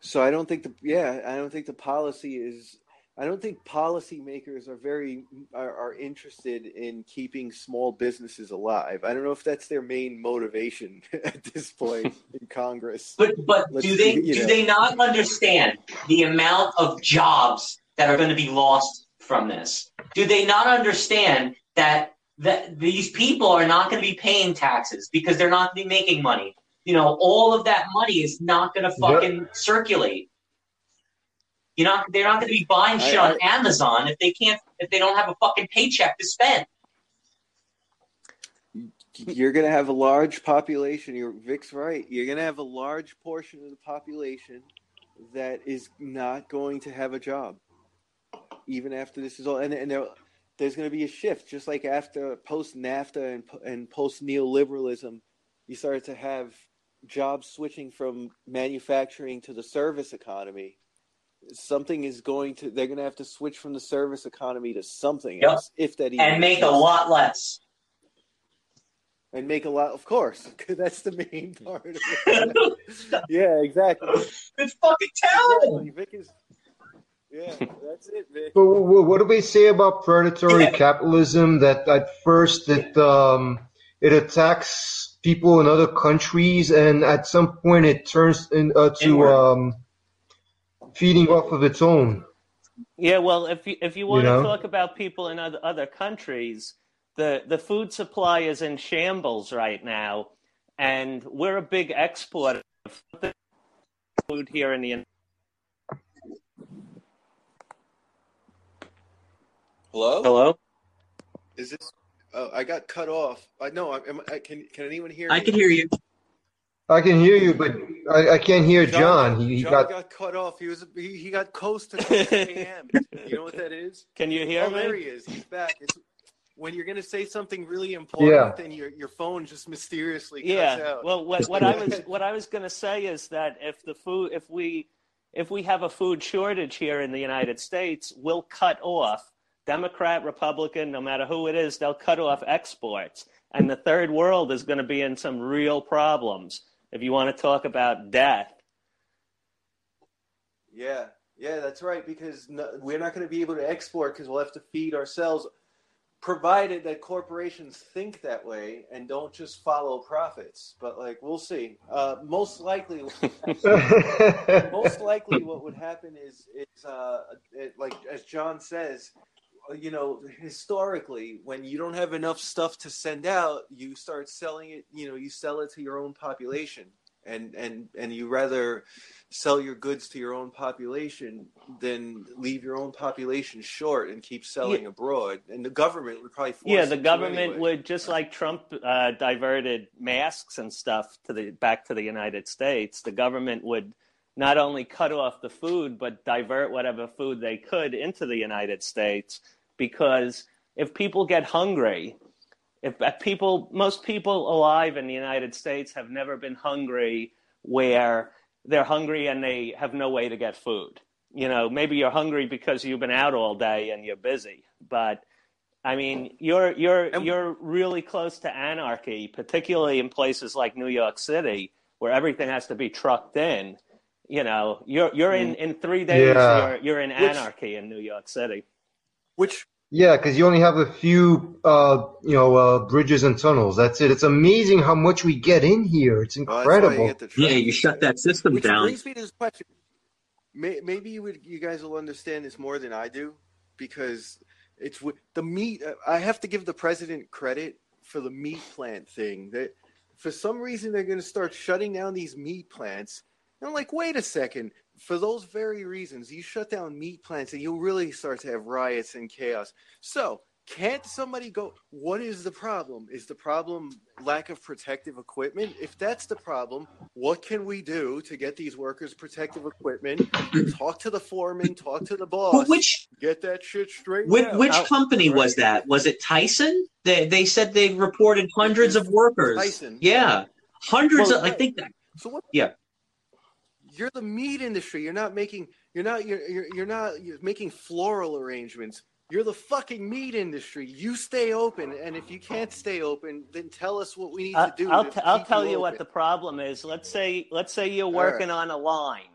So I don't think the yeah I don't think the policy is I don't think policymakers are very are, are interested in keeping small businesses alive. I don't know if that's their main motivation at this point in Congress. But but Let's do they do know. they not understand the amount of jobs that are going to be lost from this? Do they not understand that that these people are not going to be paying taxes because they're not going to be making money? You know, all of that money is not going to Yep. fucking circulate. You know, they're not going to be buying shit I- on Amazon if they can't if they don't have a fucking paycheck to spend. You're going to have a large population. You're Vic's right. You're going to have a large portion of the population that is not going to have a job, even after this is all. And, and there, there's going to be a shift, just like after post NAFTA and and post neoliberalism, you started to have jobs switching from manufacturing to the service economy. Something is going to. They're going to have to switch from the service economy to something Yep. else, if that even And make a lot less. and make a lot of course that's the main part of it yeah exactly It's fucking terrible. exactly Vic is yeah that's it Vic But wh- wh- what do we say about predatory Yeah. capitalism? That at first it um, it attacks people in other countries, and at some point it turns in, uh, to um, feeding off of its own. Yeah, well, if you if you want know? to talk about people in other other countries, the the food supply is in shambles right now, and we're a big exporter of food here in the United hello Hello? is this oh i got cut off i know I, am, I can can anyone hear I me? can hear you. I can hear you, but I, I can't hear John. He, he John got got, cut off he was he, he got coast to coast AM. you know what that is Can you hear oh there me? he is he's back it's when you're going to say something really important Yeah. then your your phone just mysteriously cuts Yeah. out Well, what what I was what I was going to say is that if the food if we if we have a food shortage here in the United States, we'll cut off Democrat, Republican, no matter who it is, they'll cut off exports, and the third world is going to be in some real problems. If you want to talk about death, Yeah, yeah, that's right. Because no, we're not going to be able to export because we'll have to feed ourselves, provided that corporations think that way and don't just follow profits. But like, we'll see. Uh, most likely, most likely, what would happen is, is uh, it, like as John says, you know, historically, when you don't have enough stuff to send out, you start selling it. You know, you sell it to your own population, and and and you rather sell your goods to your own population than leave your own population short and keep selling abroad. And the government would probably force yeah, the government anyway. would just like Trump uh, diverted masks and stuff to the back to the United States. The government would not only cut off the food, but divert whatever food they could into the United States. Because if people get hungry, if people, most people alive in the United States have never been hungry where they're hungry and they have no way to get food. You know, maybe you're hungry because you've been out all day and you're busy, but I mean, you're you're you're really close to anarchy, particularly in places like New York City, where everything has to be trucked in. You know, you're you're in mm. in three days. Yeah. You're you're in Which- anarchy in New York City. Which yeah, because you only have a few, uh, you know, uh, bridges and tunnels. That's it. It's amazing how much we get in here. It's oh, that's incredible. you Yeah, you shut that system Which down. brings me to this question. May, maybe you would, you guys will understand this more than I do, because it's the meat. I have to give the president credit for the meat plant thing. That for some reason they're going to start shutting down these meat plants. And I'm like, wait a second. For those very reasons, you shut down meat plants and you'll really start to have riots and chaos. So can't somebody go what is the problem? Is the problem lack of protective equipment? If that's the problem what can we do to get these workers protective equipment talk to the foreman talk to the boss which get that shit straight which, which company right. was that? Was it tyson? They, they said they reported hundreds of workers. Tyson. Yeah. Hundreds well, of i think that so what yeah you're the meat industry you're not making you're not you're, you're, you're not you're making floral arrangements you're the fucking meat industry. You stay open, and if you can't stay open, then tell us what we need to do. I'll, to I'll tell you, you what the problem is. Let's say let's say you're working right. on a line,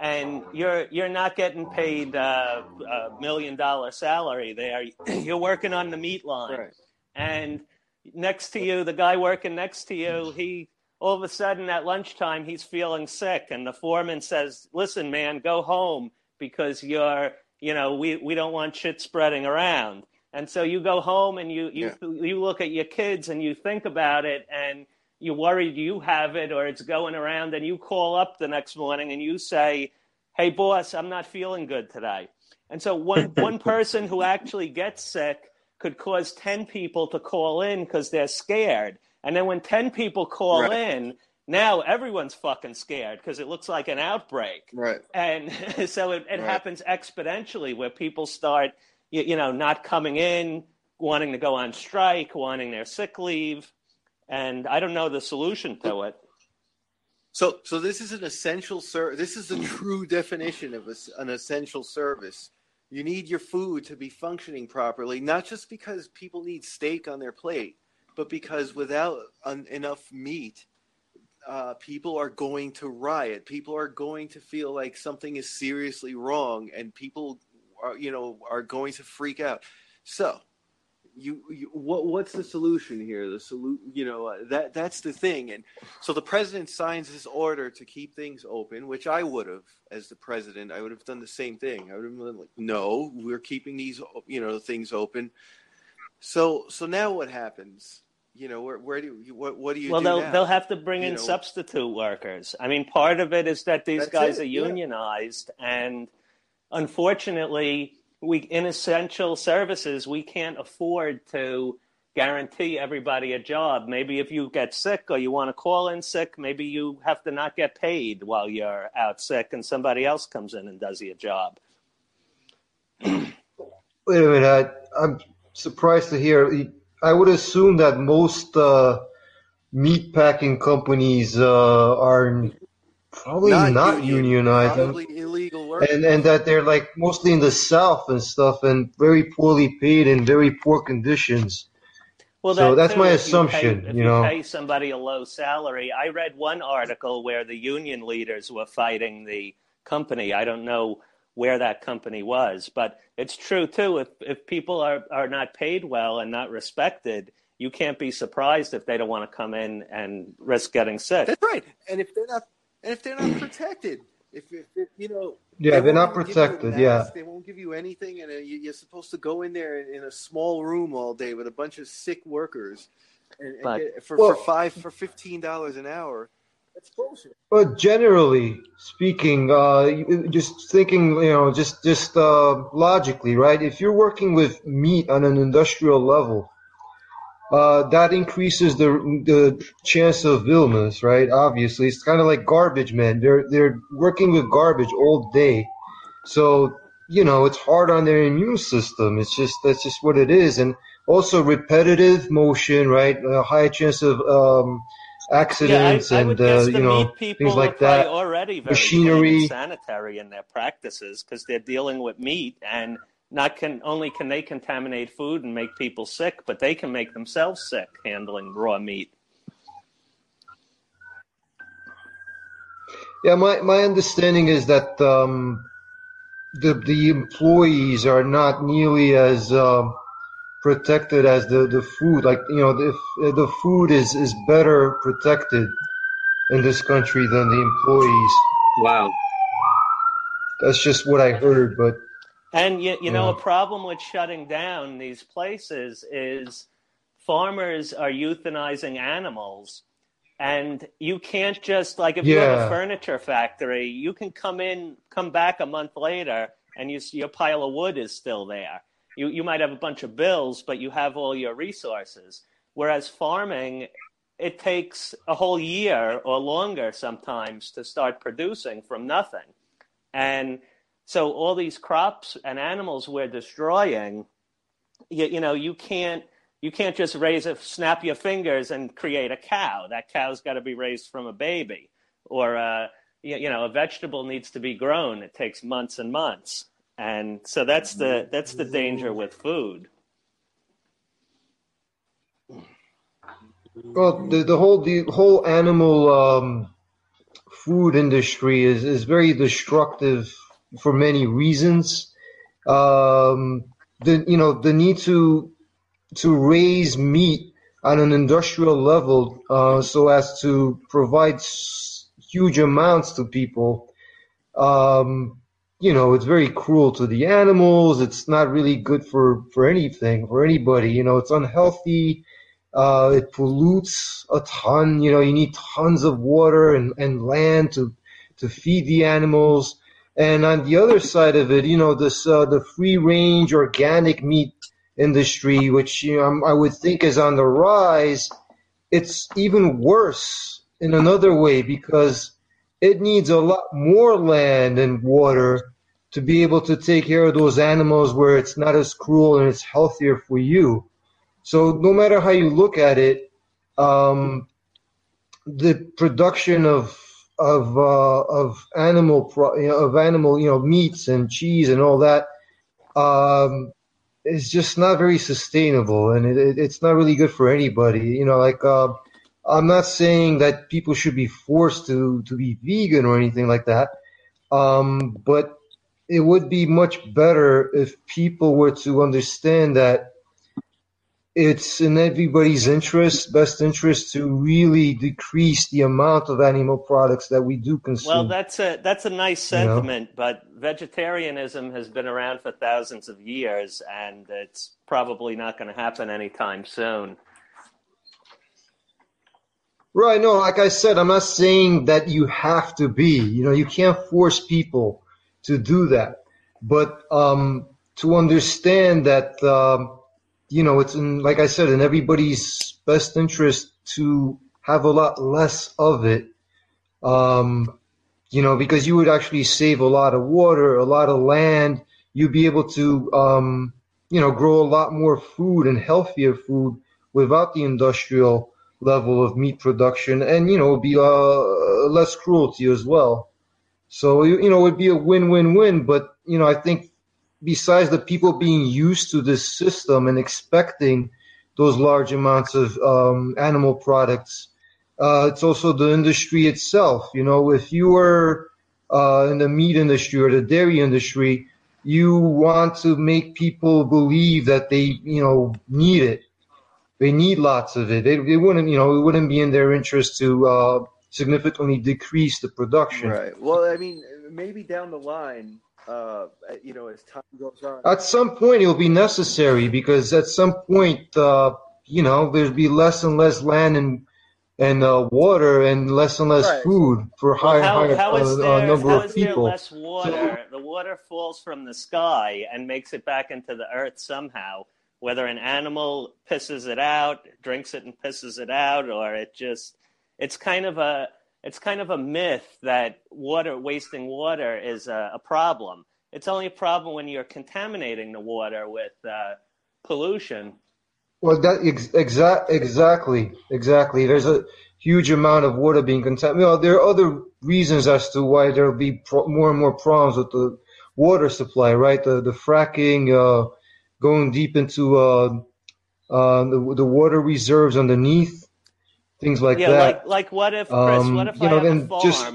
and you're you're not getting paid uh, a million dollar salary there. You're working on the meat line, right. and next to you, the guy working next to you, he all of a sudden at lunchtime he's feeling sick, and the foreman says, "Listen, man, go home because you're." you know, we, we don't want shit spreading around. And so you go home and you, you, yeah. you look at your kids and you think about it and you're worried you have it or it's going around and you call up the next morning and you say, Hey boss, I'm not feeling good today. And so one, one person who actually gets sick could cause 10 people to call in because they're scared. And then when 10 people call right. in, now everyone's fucking scared because it looks like an outbreak. Right. And so it, it right. happens exponentially where people start, you, you, know, not coming in, wanting to go on strike, wanting their sick leave. And I don't know the solution to it. So, so this is an essential service. This is the true definition of a, an essential service. You need your food to be functioning properly, not just because people need steak on their plate, but because without un- enough meat, uh, people are going to riot. People are going to feel like something is seriously wrong, and people are, you know, are going to freak out. So, you, you what what's the solution here? The solu- you know, uh, that that's the thing. And so the president signs this order to keep things open, which I would have, as the president, I would have done the same thing. I would have been like, no, we're keeping these, you know, things open. So so now what happens? You know, where, where do you, what, what do you well, do they'll, now? they'll have to bring you in know? substitute workers. I mean, part of it is that these That's guys it, are yeah. unionized, and unfortunately, we in essential services we can't afford to guarantee everybody a job. Maybe if you get sick or you want to call in sick, maybe you have to not get paid while you're out sick, and somebody else comes in and does your job. Wait a minute, I, I'm surprised to hear I would assume that most uh, meat packing companies uh, are probably not, not union, unionized, probably illegal work, and and that they're like mostly in the south and stuff, and very poorly paid and very poor conditions. Well, so that's too, my assumption. You, pay, if you know, pay somebody a low salary. I read one article where the union leaders were fighting the company. I don't know where that company was. But it's true too. If if people are are not paid well and not respected, you can't be surprised if they don't want to come in and risk getting sick. That's right. And if they're not and if they're not protected, if, if, if you know, yeah, they are not protected. you a Yeah, they won't give you anything, and you, you're supposed to go in there in, in a small room all day with a bunch of sick workers, and, and But- get, for, Well- for five for fifteen dollars an hour. That's bullshit. but generally speaking, uh, just thinking, you know, just just uh, logically, right? If you're working with meat on an industrial level, uh, that increases the the chance of illness, right? Obviously, it's kind of like garbage men. They're they're working with garbage all day, so you know it's hard on their immune system. It's just that's just what it is, and also repetitive motion, right? A high chance of um, accidents yeah, I, I and uh, you know things like that. already Machinery. sanitary in their practices because they're dealing with meat and not can only can they contaminate food and make people sick, but they can make themselves sick handling raw meat. Yeah, my, my understanding is that um, the the employees are not nearly as um, protected as the, the food. Like you know, if the food is, is better protected in this country than the employees. Wow. That's just what I heard, but And you, you know, Yeah. a problem with shutting down these places is farmers are euthanizing animals and you can't just like if you have a furniture factory, you can come in, come back a month later, and you, see your pile of wood is still there. You you might have a bunch of bills, but you have all your resources. Whereas farming, it takes a whole year or longer sometimes to start producing from nothing, and so all these crops and animals we're destroying, you, you know, you can't you can't just raise a snap your fingers and create a cow. That cow's got to be raised from a baby, or uh, you, you know, a vegetable needs to be grown. It takes months and months, and so that's the that's the danger with food. Well, the, the whole the whole animal um, food industry is, is very destructive for many reasons. Um, the you know the need to to raise meat on an industrial level uh, so as to provide huge amounts to people. Um, you know, it's very cruel to the animals. It's not really good for, for anything, for anybody. You know, it's unhealthy. Uh, it pollutes a ton. You know, you need tons of water and, and land to, to feed the animals. And on the other side of it, you know, this, uh, the free range organic meat industry, which you know, I would think is on the rise, it's even worse in another way because it needs a lot more land and water to be able to take care of those animals where it's not as cruel and it's healthier for you. So no matter how you look at it, um, the production of of uh, of animal pro, you know, of animal you know meats and cheese and all that um, is just not very sustainable, and it, it, it's not really good for anybody. You know, like uh, I'm not saying that people should be forced to to be vegan or anything like that, um, but it would be much better if people were to understand that it's in everybody's interest, best interest, to really decrease the amount of animal products that we do consume. Well, that's a that's a nice sentiment, you know? but vegetarianism has been around for thousands of years, and it's probably not going to happen anytime soon. Right. No, like I said, I'm not saying that you have to be. You know, you can't force people to do that, but um, to understand that. Um, you know, it's in, like I said, in everybody's best interest to have a lot less of it. Um, you know, because you would actually save a lot of water, a lot of land. You'd be able to, um, you know, grow a lot more food and healthier food without the industrial level of meat production, and you know, be uh, less cruelty as well. So you know, it'd be a win-win-win. But you know, I think besides the people being used to this system and expecting those large amounts of um, animal products, uh, it's also the industry itself. You know, if you were uh, in the meat industry or the dairy industry, you want to make people believe that they, you know, need it. They need lots of it. They, they wouldn't, you know, it wouldn't be in their interest to uh, significantly decrease the production. Right. Well, I mean, maybe down the line, uh, you know, as time goes on. At some point, it will be necessary because at some point, uh, you know, there'll be less and less land and and uh, water and less and less right. food for well, higher how, higher how is uh, number how of is people. There less water. the water falls from the sky and makes it back into the earth somehow. Whether an animal pisses it out, drinks it and pisses it out, or it just it's kind of a it's kind of a myth that water wasting water is a, a problem. It's only a problem when you're contaminating the water with uh, pollution. Well, that ex- exa- exactly, exactly. There's a huge amount of water being contaminated. Well, there are other reasons as to why there will be pro- more and more problems with the water supply, right? The the fracking, uh, going deep into uh, uh, the, the water reserves underneath things like yeah, that. like like what if Chris? Um, what if I know, have a farm just,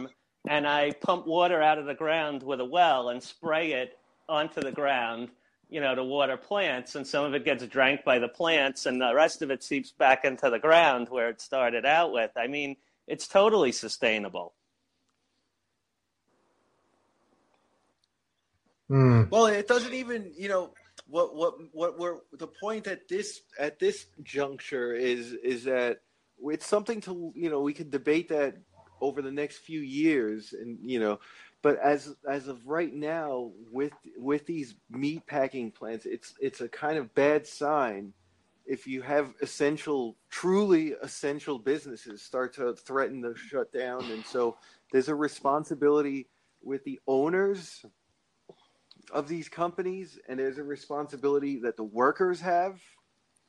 and I pump water out of the ground with a well and spray it onto the ground, you know, to water plants, and some of it gets drank by the plants, and the rest of it seeps back into the ground where it started out with. I mean, it's totally sustainable. Hmm. Well, it doesn't even, you know, what what what we're the point at this at this juncture is is that it's something to you know we could debate that over the next few years, and you know, but as as of right now, with with these meat packing plants, it's it's a kind of bad sign if you have essential, truly essential businesses start to threaten to shut down, and so there's a responsibility with the owners of these companies, and there's a responsibility that the workers have,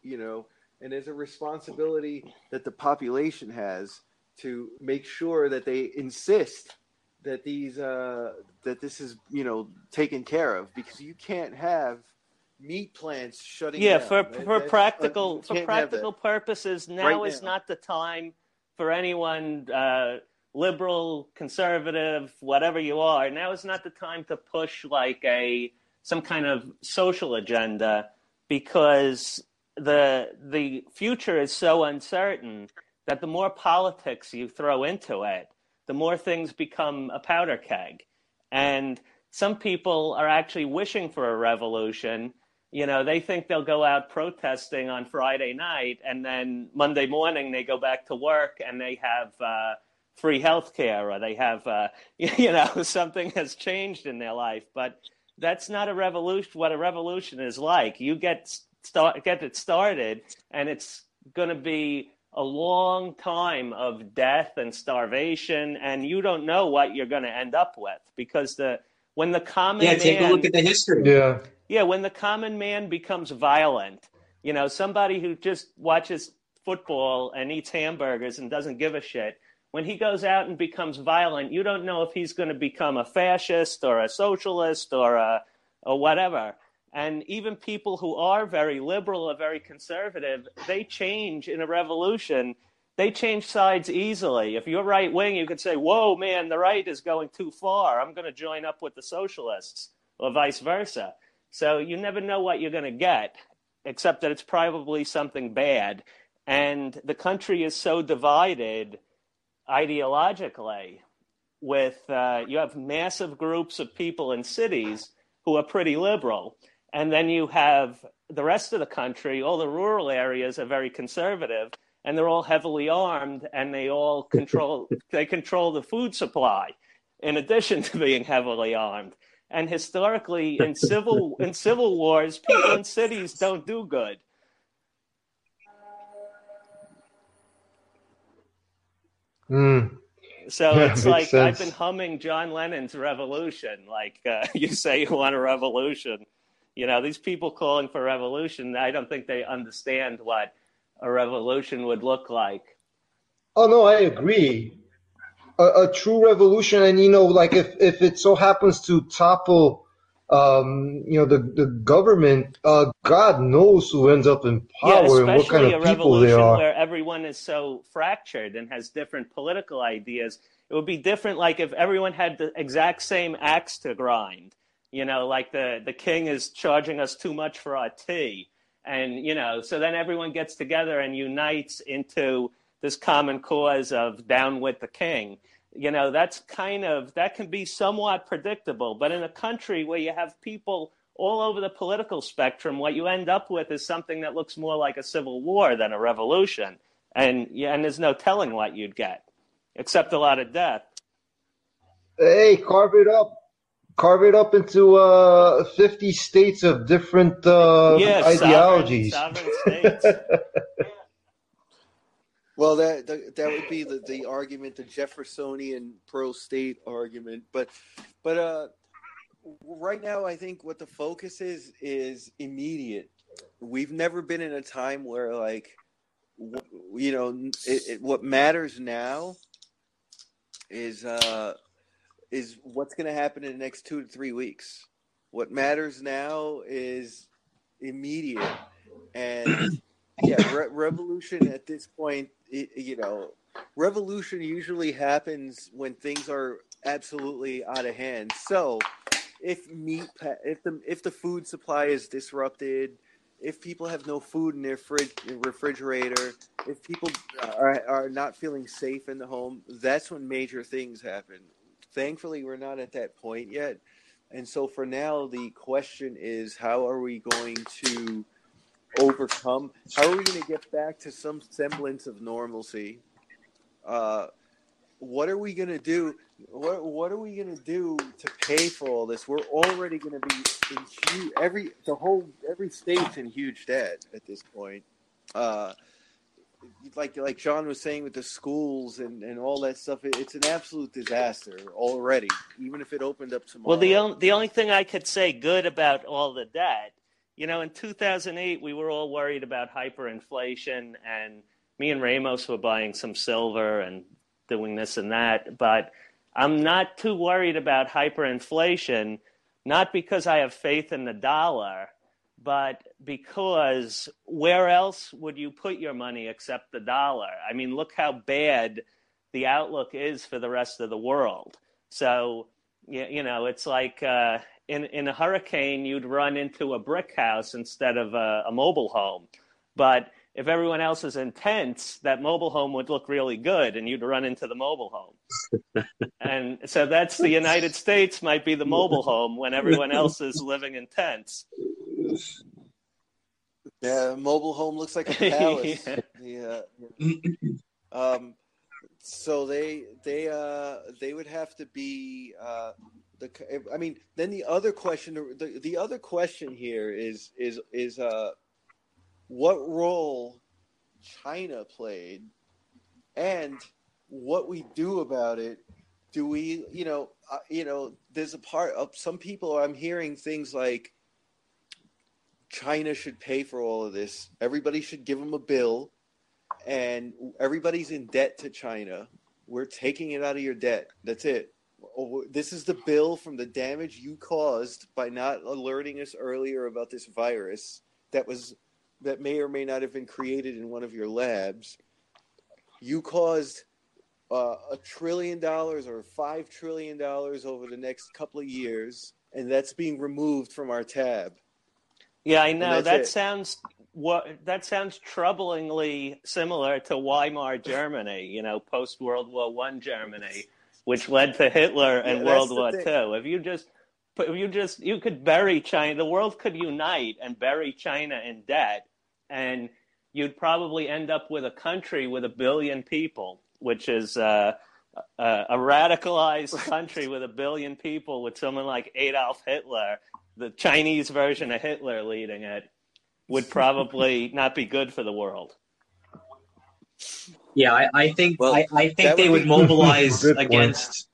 you know, and there's a responsibility that the population has to make sure that they insist that these uh, that this is you know taken care of because you can't have meat plants shutting yeah down. for for that's- practical for practical purposes now Right is now. not the time for anyone uh, liberal conservative whatever you are now is not the time to push like a some kind of social agenda because the the future is so uncertain that the more politics you throw into it the more things become a powder keg. And some people are actually wishing for a revolution. You know they think they'll go out protesting on friday night and then monday morning they go back to work and they have uh, free health care or they have uh, you know something has changed in their life but that's not a revolution what a revolution is like you get start get it started and it's going to be a long time of death and starvation and you don't know what you're going to end up with because the when the common Yeah, take a look at the history. Yeah. yeah, when the common man becomes violent, you know, somebody who just watches football and eats hamburgers and doesn't give a shit, when he goes out and becomes violent, you don't know if he's going to become a fascist or a socialist or a or whatever. And even people who are very liberal or very conservative, they change in a revolution. They change sides easily. If you're right wing, you could say, "Whoa, man, the right is going too far. I'm going to join up with the socialists," or vice versa. So you never know what you're going to get, except that it's probably something bad. And the country is so divided ideologically with uh, you have massive groups of people in cities who are pretty liberal. And then you have the rest of the country all the rural areas are very conservative and they're all heavily armed and they all control they control the food supply in addition to being heavily armed. And historically in civil in civil wars people in cities don't do good Mm. So Yeah, it's like I've been humming John Lennon's Revolution. Like uh, you say, you want a revolution. You know, these people calling for revolution. I don't think they understand what a revolution would look like. Oh no, I agree. A, a true revolution, and you know, like if if it so happens to topple, um, you know, the the government, uh, God knows who ends up in yeah, power and what kind of people they revolution are. where everyone is so fractured and has different political ideas. It would be different, like if everyone had the exact same axe to grind. You know, like the the king is charging us too much for our tea, and you know, so then everyone gets together and unites into this common cause of down with the king. You know, that's kind of that can be somewhat predictable, but in a country where you have people all over the political spectrum, what you end up with is something that looks more like a civil war than a revolution. And yeah, and there's no telling what you'd get, except a lot of death. Hey, carve it up. Carve it up into uh, 50 states of different uh, yeah, ideologies. Sovereign, sovereign states. Well, that that, that would be the, the argument, the Jeffersonian pro state argument. But but uh, right now, I think what the focus is is immediate. We've never been in a time where like you know it, it, what matters now is uh is what's going to happen in the next two to three weeks. What matters now is immediate and yeah, re- revolution at this point, i you know, revolution usually happens when things are absolutely out of hand. So, if meat, if the if the food supply is disrupted, if people have no food in their fridge, refrigerator, if people are are not feeling safe in the home, that's when major things happen. Thankfully, we're not at that point yet. And so for now, the question is how are we going to overcome? How are we going to get back to some semblance of normalcy? Uh, what are we going to do? What What are we going to do to pay for all this? We're already going to be in huge. Every the whole every state's in huge debt at this point. Uh, like like John was saying with the schools and, and all that stuff, it, it's an absolute disaster already. Even if it opened up tomorrow. Well, the only the only thing I could say good about all the debt, you know, in 2008 we were all worried about hyperinflation, and me and Ramos were buying some silver and doing this and that, but I'm not too worried about hyperinflation, not because I have faith in the dollar but because where else would you put your money except the dollar? I mean, look how bad the outlook is for the rest of the world. So, you know, it's like uh, in, in a hurricane, you'd run into a brick house instead of a, a mobile home. But if everyone else is in tents, that mobile home would look really good and you'd run into the mobile home. and so that's the United States might be the mobile home when everyone else is living in tents. Yeah, mobile home looks like a palace. yeah. yeah. Um, so they they uh they would have to be uh the I mean then the other question the the other question here is is is uh what role China played and what we do about it do we you know uh, you know there's a part of some people I'm hearing things like China should pay for all of this. Everybody should give them a bill, and everybody's in debt to China. We're taking it out of your debt. That's it. Oh, this is the bill from the damage you caused by not alerting us earlier about this virus that was that may or may not have been created in one of your labs. You caused uh, a trillion dollars or five trillion dollars over the next couple of years, and that's being removed from our tab. Yeah, I know that it. sounds what that sounds troublingly similar to Weimar Germany, you know, post World War One Germany, which led to Hitler and yeah, World War II. If you just if you just you could bury China, the world could unite and bury China in debt, and you'd probably end up with a country with a billion people, which is uh, a, a radicalized country with a billion people, with someone like Adolf Hitler the Chinese version of Hitler leading it would probably not be good for the world. Yeah, I, I think well, I, I, think they would, would mobilize against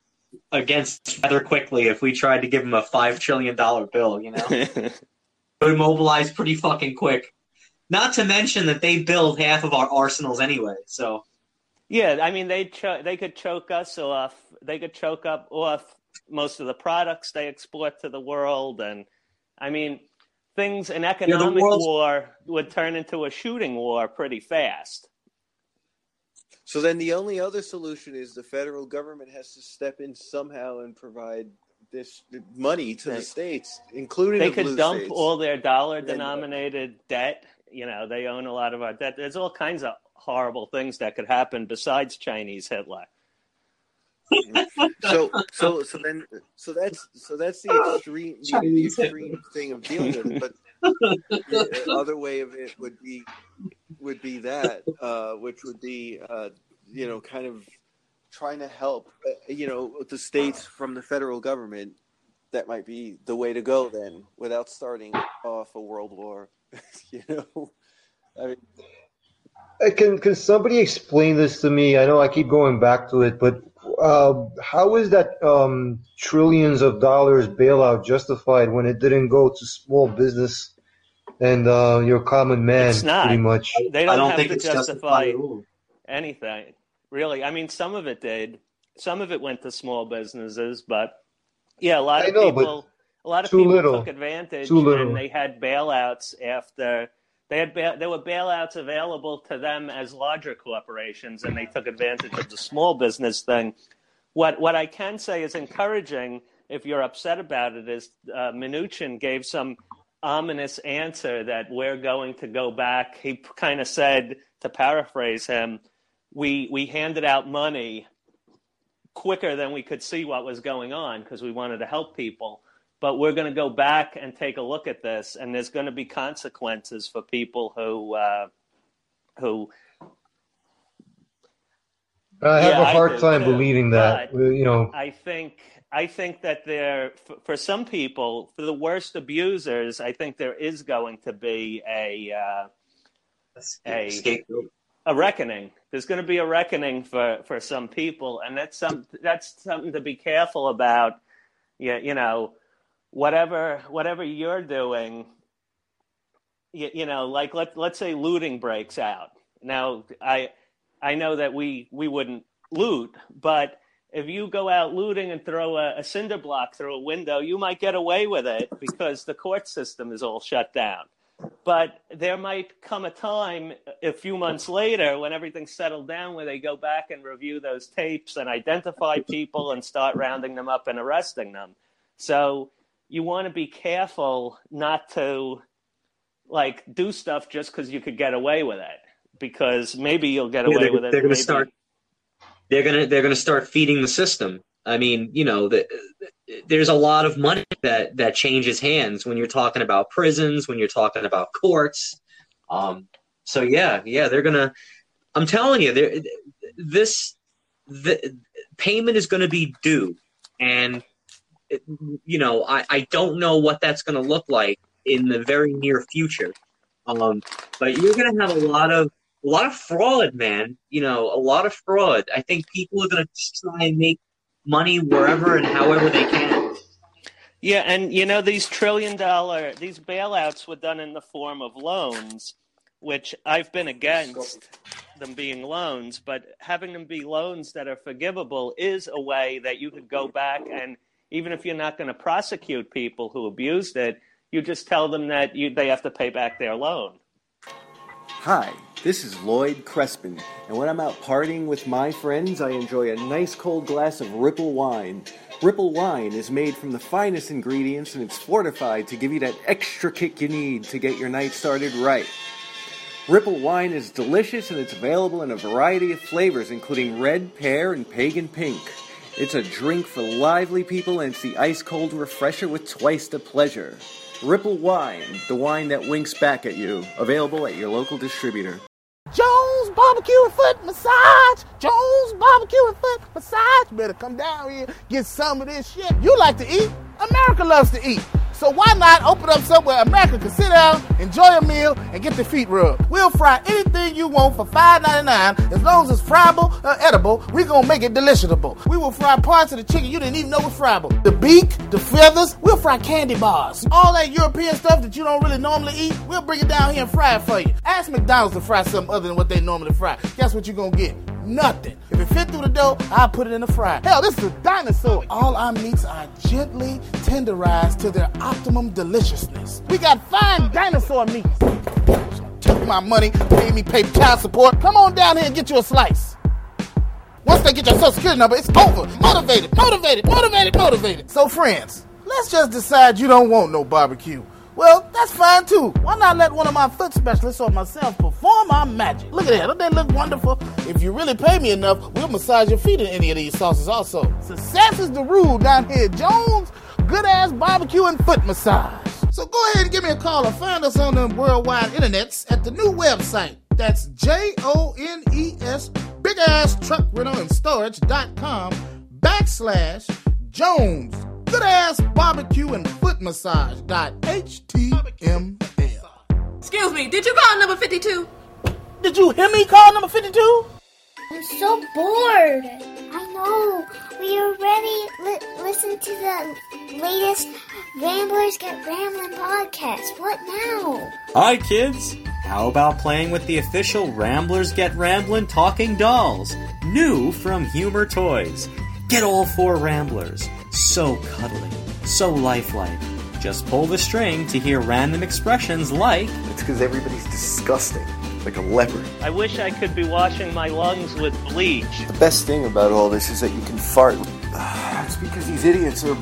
against rather quickly if we tried to give them a five trillion dollar bill. You know, they would mobilize pretty fucking quick. Not to mention that they build half of our arsenals anyway. So, yeah, I mean they cho- they could choke us off. They could choke up off most of the products they export to the world. And I mean, things an economic yeah, war would turn into a shooting war pretty fast. So then the only other solution is the federal government has to step in somehow and provide this money to the states, including the other. they the could dump states. all their dollar uh, denominated debt. You know, they own a lot of our debt. There's all kinds of horrible things that could happen besides Chinese Hitler so so so then so that's so that's the extreme the extreme thing of dealing with it. But the other way of it would be would be that uh, which would be uh, you know kind of trying to help uh, you know the states from the federal government. That might be the way to go then, without starting off a world war. you know, I mean. Uh, can can somebody explain this to me? I know I keep going back to it, but uh, how is that um, trillions of dollars bailout justified when it didn't go to small business and uh, your common man? It's not. Pretty much. They don't, don't have to justify anything, really. I mean, some of it did. Some of it went to small businesses, but yeah, a lot of know, people. A lot of people little. took advantage, and they had bailouts after they had ba- there were bailouts available to them as larger corporations, and they took advantage of the small business thing. What what I can say is encouraging. If you're upset about it, is uh, Mnuchin gave some ominous answer that we're going to go back. He kind of said, to paraphrase him, we we handed out money quicker than we could see what was going on because we wanted to help people. but we're going to go back and take a look at this, and there's going to be consequences for people who uh, who. I have yeah, a hard time believing that. You know, I think I think that there, for some people, for the worst abusers, I think there is going to be a uh, a, a reckoning. There's going to be a reckoning for, for some people, and that's some that's something to be careful about. You, you know, whatever whatever you're doing, you, you know, like let let's say looting breaks out. Now, I I know that we we wouldn't loot, but if you go out looting and throw a, a, cinder block through a window, you might get away with it because the court system is all shut down. But there might come a time a few months later when everything's settled down where they go back and review those tapes and identify people and start rounding them up and arresting them. So you want to be careful not to like do stuff just because you could get away with it because maybe you'll get away with it. They're going to start. They're gonna they're gonna start feeding the system. I mean, you know, the, there's a lot of money that that changes hands when you're talking about prisons, when you're talking about courts. Um, so yeah, yeah, they're gonna. I'm telling you, this the payment is going to be due, and you know, I, I don't know what that's going to look like in the very near future. Um, but you're going to have a lot of a lot of fraud, man. You know, a lot of fraud. I think people are going to try and make money wherever and however they can. Yeah, and you know these trillion dollar these bailouts were done in the form of loans, which I've been against them being loans, but having them be loans that are forgivable is a way that you could go back and even if you're not going to prosecute people who abused it, you just tell them that you, they have to pay back their loan. Hi, this is Lloyd Crespin, and when I'm out partying with my friends, I enjoy a nice cold glass of Ripple wine. Ripple wine is made from the finest ingredients and it's fortified to give you that extra kick you need to get your night started right. Ripple wine is delicious and it's available in a variety of flavors, including red, pear, and pagan pink. It's a drink for lively people and it's the ice cold refresher with twice the pleasure. Ripple Wine, the wine that winks back at you. Available at your local distributor. Jones Barbecue and Foot Massage. Jones Barbecue and Foot Massage. Better come down here, get some of this shit. You like to eat? America loves to eat. So why not open up somewhere America can sit down, enjoy a meal, and get their feet rubbed? We'll fry anything you want for $5.99 as long as it's friable or edible. We're gonna make it deliciousable. We will fry parts of the chicken you didn't even know was friable. The beak, the feathers, we'll fry candy bars. All that European stuff that you don't really normally eat, we'll bring it down here and fry it for you. Ask McDonald's to fry something other than what they normally fry. Guess what you're gonna get? Nothing. If it fit through the dough, I'll put it in the fry. Hell, this is a dinosaur. All our meats are gently tenderized to their optimum deliciousness. We got fine dinosaur meats. Take my money, pay me pay child support. Come on down here and get you a slice. Once they get your social security number, it's over. Motivated, motivated, motivated, motivated. So, friends, let's just decide you don't want no barbecue. Well, that's fine too. Why not let one of my foot specialists or myself perform our magic? Look at that. Don't they look wonderful? If you really pay me enough, we'll massage your feet in any of these sauces also. Success is the rule down here Jones. Good ass barbecue and foot massage. So go ahead and give me a call or find us on the worldwide internets at the new website. That's J O N E S, big ass truck rental and storage.com backslash Jones good ass barbecue and foot massage. Dot html. Excuse me, did you call number 52? Did you hear me call number 52? I'm so bored. I know. We already li- listened to the latest Ramblers Get Ramblin' podcast. What now? Hi, kids. How about playing with the official Ramblers Get Ramblin' talking dolls? New from Humor Toys. Get all four Ramblers so cuddly, so lifelike. Just pull the string to hear random expressions like. It's because everybody's disgusting, like a leopard. I wish I could be washing my lungs with bleach. The best thing about all this is that you can fart. It's because these idiots are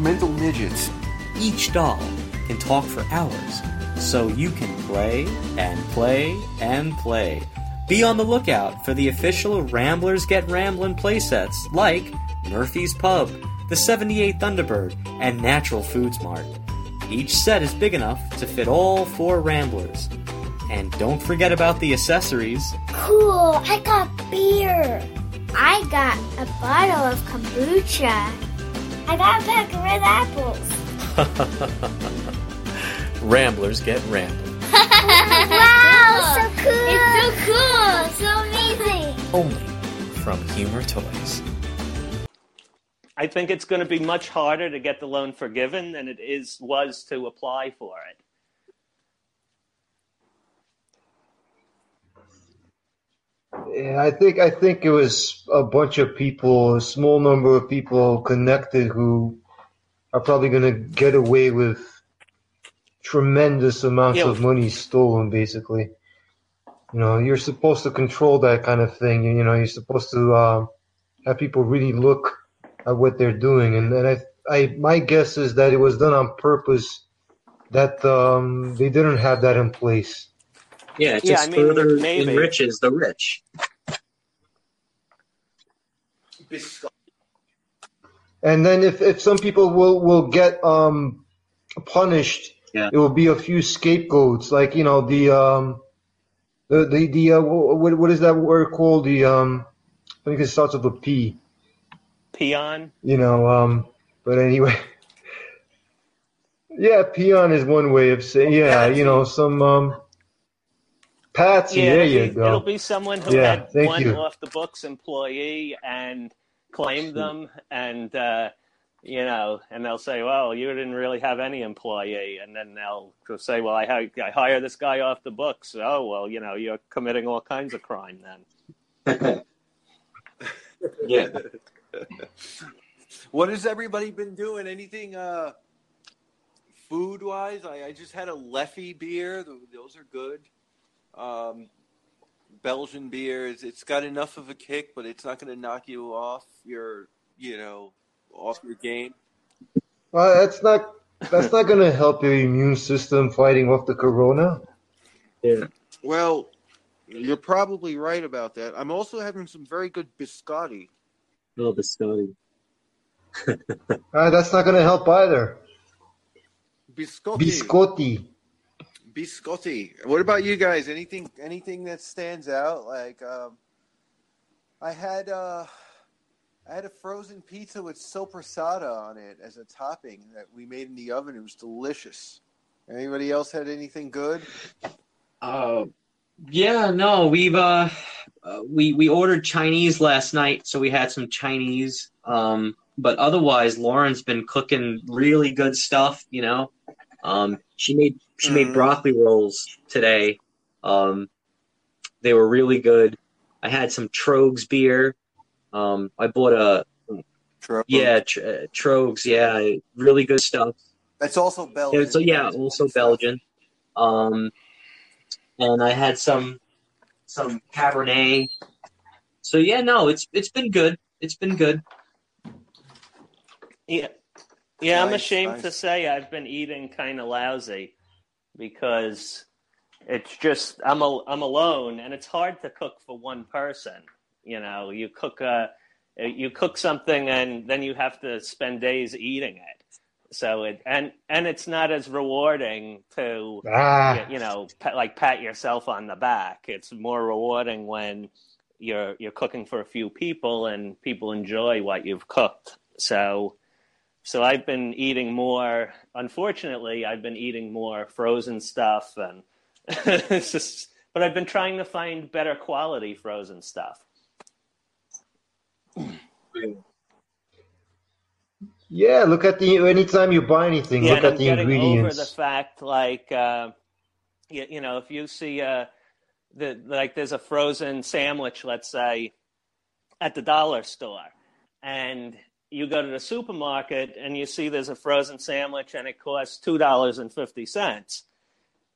mental midgets. Each doll can talk for hours, so you can play and play and play. Be on the lookout for the official Ramblers Get Ramblin' playsets like Murphy's Pub, the 78 Thunderbird, and Natural Foods Mart. Each set is big enough to fit all four Ramblers. And don't forget about the accessories. Cool, I got beer. I got a bottle of kombucha. I got a pack of red apples. Ramblers get rambled. wow, so cool! It's so cool, so amazing. Only from Humor Toys. I think it's going to be much harder to get the loan forgiven than it is was to apply for it. Yeah, I think I think it was a bunch of people, a small number of people connected who are probably going to get away with tremendous amounts Yeah. of money stolen. Basically, you know, you're supposed to control that kind of thing. You know, you're supposed to uh, have people really look at what they're doing, and, and I, I, my guess is that it was done on purpose. That um, they didn't have that in place. Yeah, it Yeah, just I mean, further maybe. enriches the rich. And then if, if some people will, will get um, punished, Yeah. it will be a few scapegoats, like you know the um, the the, the uh, what, what is that word called? The um, I think it starts with a P. Peon. You know, um, but anyway, yeah, peon is one way of saying yeah. You know, some um, patsy. Yeah, there it'll you be, go. it'll be someone who Yeah, had thank one you. off the books employee and claimed them, and uh, you know, and they'll say, "Well, you didn't really have any employee," and then they'll go say, "Well, I, hi- I hire this guy off the books." Oh, well, you know, you're committing all kinds of crime then. Yeah. What has everybody been doing? Anything uh, food wise? I, I just had a Leffe beer. Those are good. Um, Belgian beers. It's got enough of a kick, but it's not going to knock you off your, you know, off your game. Well, that's not that's not going to help your immune system fighting off the corona. Yeah. Well, you're probably right about that. I'm also having some very good biscotti. Oh, biscotti. Uh, that's not going to help either. Biscotti. Biscotti. Biscotti. What about you guys? Anything anything that stands out? Like um, I had uh, I had a frozen pizza with sopressata on it as a topping that we made in the oven. It was delicious. Anybody else had anything good? Uh, yeah, no, we've uh, uh, we we ordered Chinese last night, so we had some Chinese. Um, but otherwise, Lauren's been cooking really good stuff. You know, um, she made she made Mhm. broccoli rolls today. Um, they were really good. I had some Trogs beer. Um, I bought a Trogs. yeah tr- uh, Trogs. Yeah, really good stuff. That's also Belgian. Yeah, so yeah, also Belgian. Um, and I had some some Cabernet. So yeah, no, it's it's been good. It's been good. Yeah, yeah. I'm ashamed nice. to say I've been eating kind of lousy because it's just I'm a, I'm alone, and it's hard to cook for one person. You know, you cook a you cook something, and then you have to spend days eating it. So it and and it's not as rewarding to Ah. you, you know pat, like pat yourself on the back. It's more rewarding when you're you're cooking for a few people and people enjoy what you've cooked. So so I've been eating more. Unfortunately, I've been eating more frozen stuff, and it's just. But I've been trying to find better quality frozen stuff. Yeah, look at the anytime you buy anything, Yeah, look at I'm the getting ingredients. over the fact, like, uh, you, you know, if you see uh, the like, there's a frozen sandwich, let's say, at the dollar store, and you go to the supermarket and you see there's a frozen sandwich and it costs two dollars and fifty cents.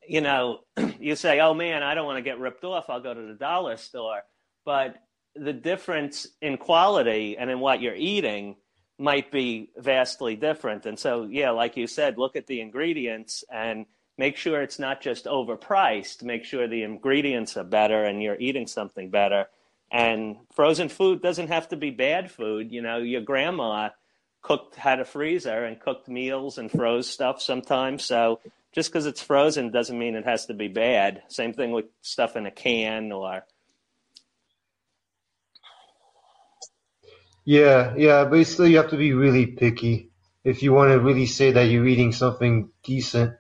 You know, you say, "Oh man, I don't want to get ripped off. I'll go to the dollar store." But the difference in quality and in what you're eating might be vastly different. And so, yeah, like you said, look at the ingredients and make sure it's not just overpriced. Make sure the ingredients are better and you're eating something better. And frozen food doesn't have to be bad food. You know, your grandma cooked had a freezer and cooked meals and froze stuff sometimes. So just because it's frozen doesn't mean it has to be bad. Same thing with stuff in a can or Yeah, yeah. Basically, you have to be really picky if you want to really say that you're eating something decent.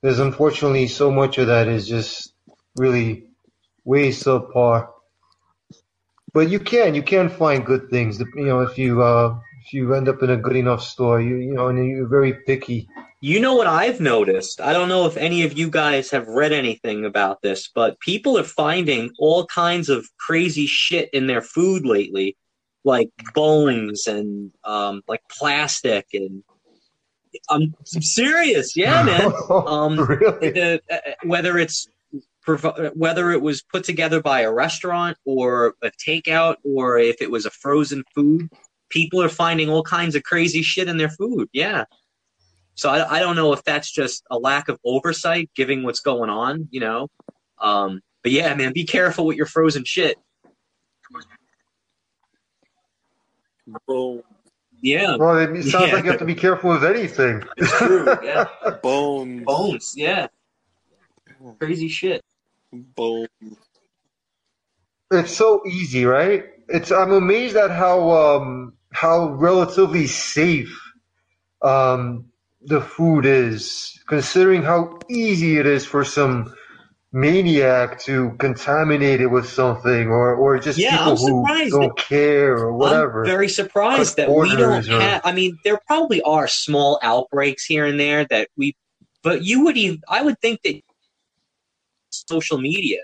Because unfortunately, so much of that is just really way subpar. But you can, you can find good things. You know, if you uh, if you end up in a good enough store, you you know, and you're very picky. You know what I've noticed? I don't know if any of you guys have read anything about this, but people are finding all kinds of crazy shit in their food lately, like bones and um, like plastic and. I'm, I'm serious, yeah, man. Um, really? uh, whether it's whether it was put together by a restaurant or a takeout or if it was a frozen food, people are finding all kinds of crazy shit in their food. Yeah. So I, I don't know if that's just a lack of oversight, given what's going on, you know. Um, but yeah, man, be careful with your frozen shit. Boom. Yeah. Well, it sounds Yeah. like you have to be careful with anything. It's true. Yeah. Bones. Bones. Yeah. Crazy shit. Bones. It's so easy, right? It's I'm amazed at how um how relatively safe um the food is, considering how easy it is for some maniac to contaminate it with something or or just Yeah, people who don't care or whatever. I'm very surprised that we don't or- have. I mean, there probably are small outbreaks here and there that we, but you would even. I would think that social media.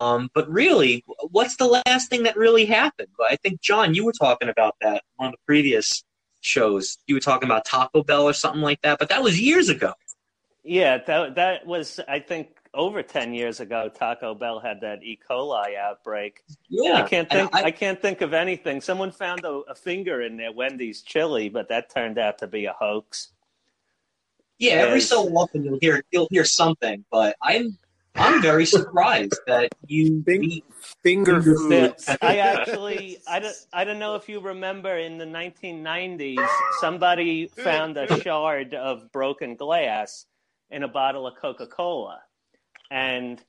Um, but really, what's the last thing that really happened? I think John, you were talking about that on the previous shows. You were talking about Taco Bell or something like that, but that was years ago. Yeah, that that was I think over ten years ago. Taco Bell had that E. coli outbreak. Yeah, I can't think. I, can't think of anything. Someone found a, a finger in their Wendy's chili, but that turned out to be a hoax. Yeah, every so often you'll hear you'll hear something, but I'm I'm very surprised that you eat Finger food. That- I actually, I don't, I don't know if you remember in the 1990s, somebody found a shard of broken glass in a bottle of Coca-Cola, and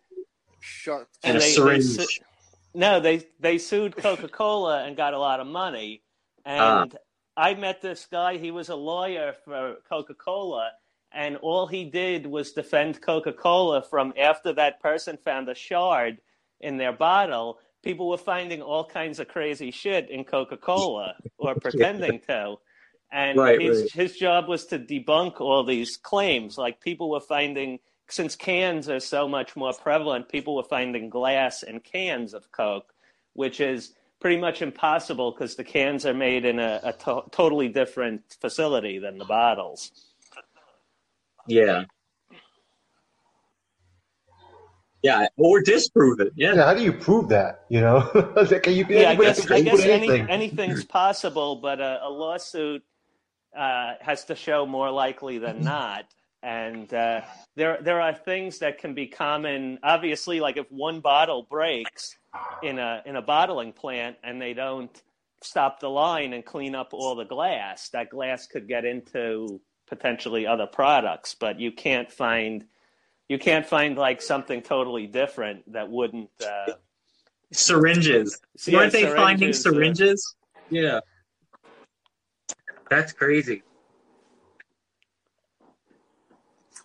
Shut. And a they, syringe. They, su- no, they they sued Coca-Cola and got a lot of money. And ah. I met this guy. He was a lawyer for Coca-Cola, and all he did was defend Coca-Cola from after that person found a shard in their bottle. People were finding all kinds of crazy shit in Coca-Cola or pretending to. And Right, his, right. his job was to debunk all these claims. Like people were finding, since cans are so much more prevalent, people were finding glass and cans of Coke, which is pretty much impossible because the cans are made in a, a to- totally different facility than the bottles. Yeah. Yeah, or disprove it. Yeah. Yeah, how do you prove that? You know, like, you, yeah, I guess, can I prove guess any, anything's possible, but a, a lawsuit uh, has to show more likely than not. And uh, there, there are things that can be common. Obviously, like if one bottle breaks in a in a bottling plant and they don't stop the line and clean up all the glass, that glass could get into potentially other products. But you can't find you can't find like something totally different that wouldn't. Uh, Syringes. Yeah, Weren't they finding syringes, uh, syringes? Yeah. That's crazy.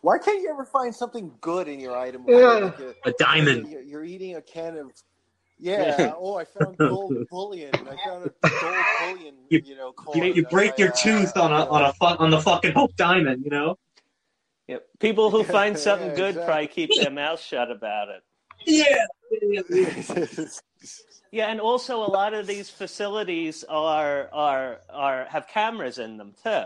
Why can't you ever find something good in your item? Yeah. Like a, A diamond. You're, you're eating a can of. Yeah. Oh, I found gold bullion. I found a gold bullion. You- You, know, You, coin. you break your I, uh, tooth on a on a fu- on the fucking Hope Diamond, you know? Yeah, people who find something Yeah, good exactly. probably keep their mouth shut about it. Yeah. Yeah, and also a lot of these facilities are are are have cameras in them too,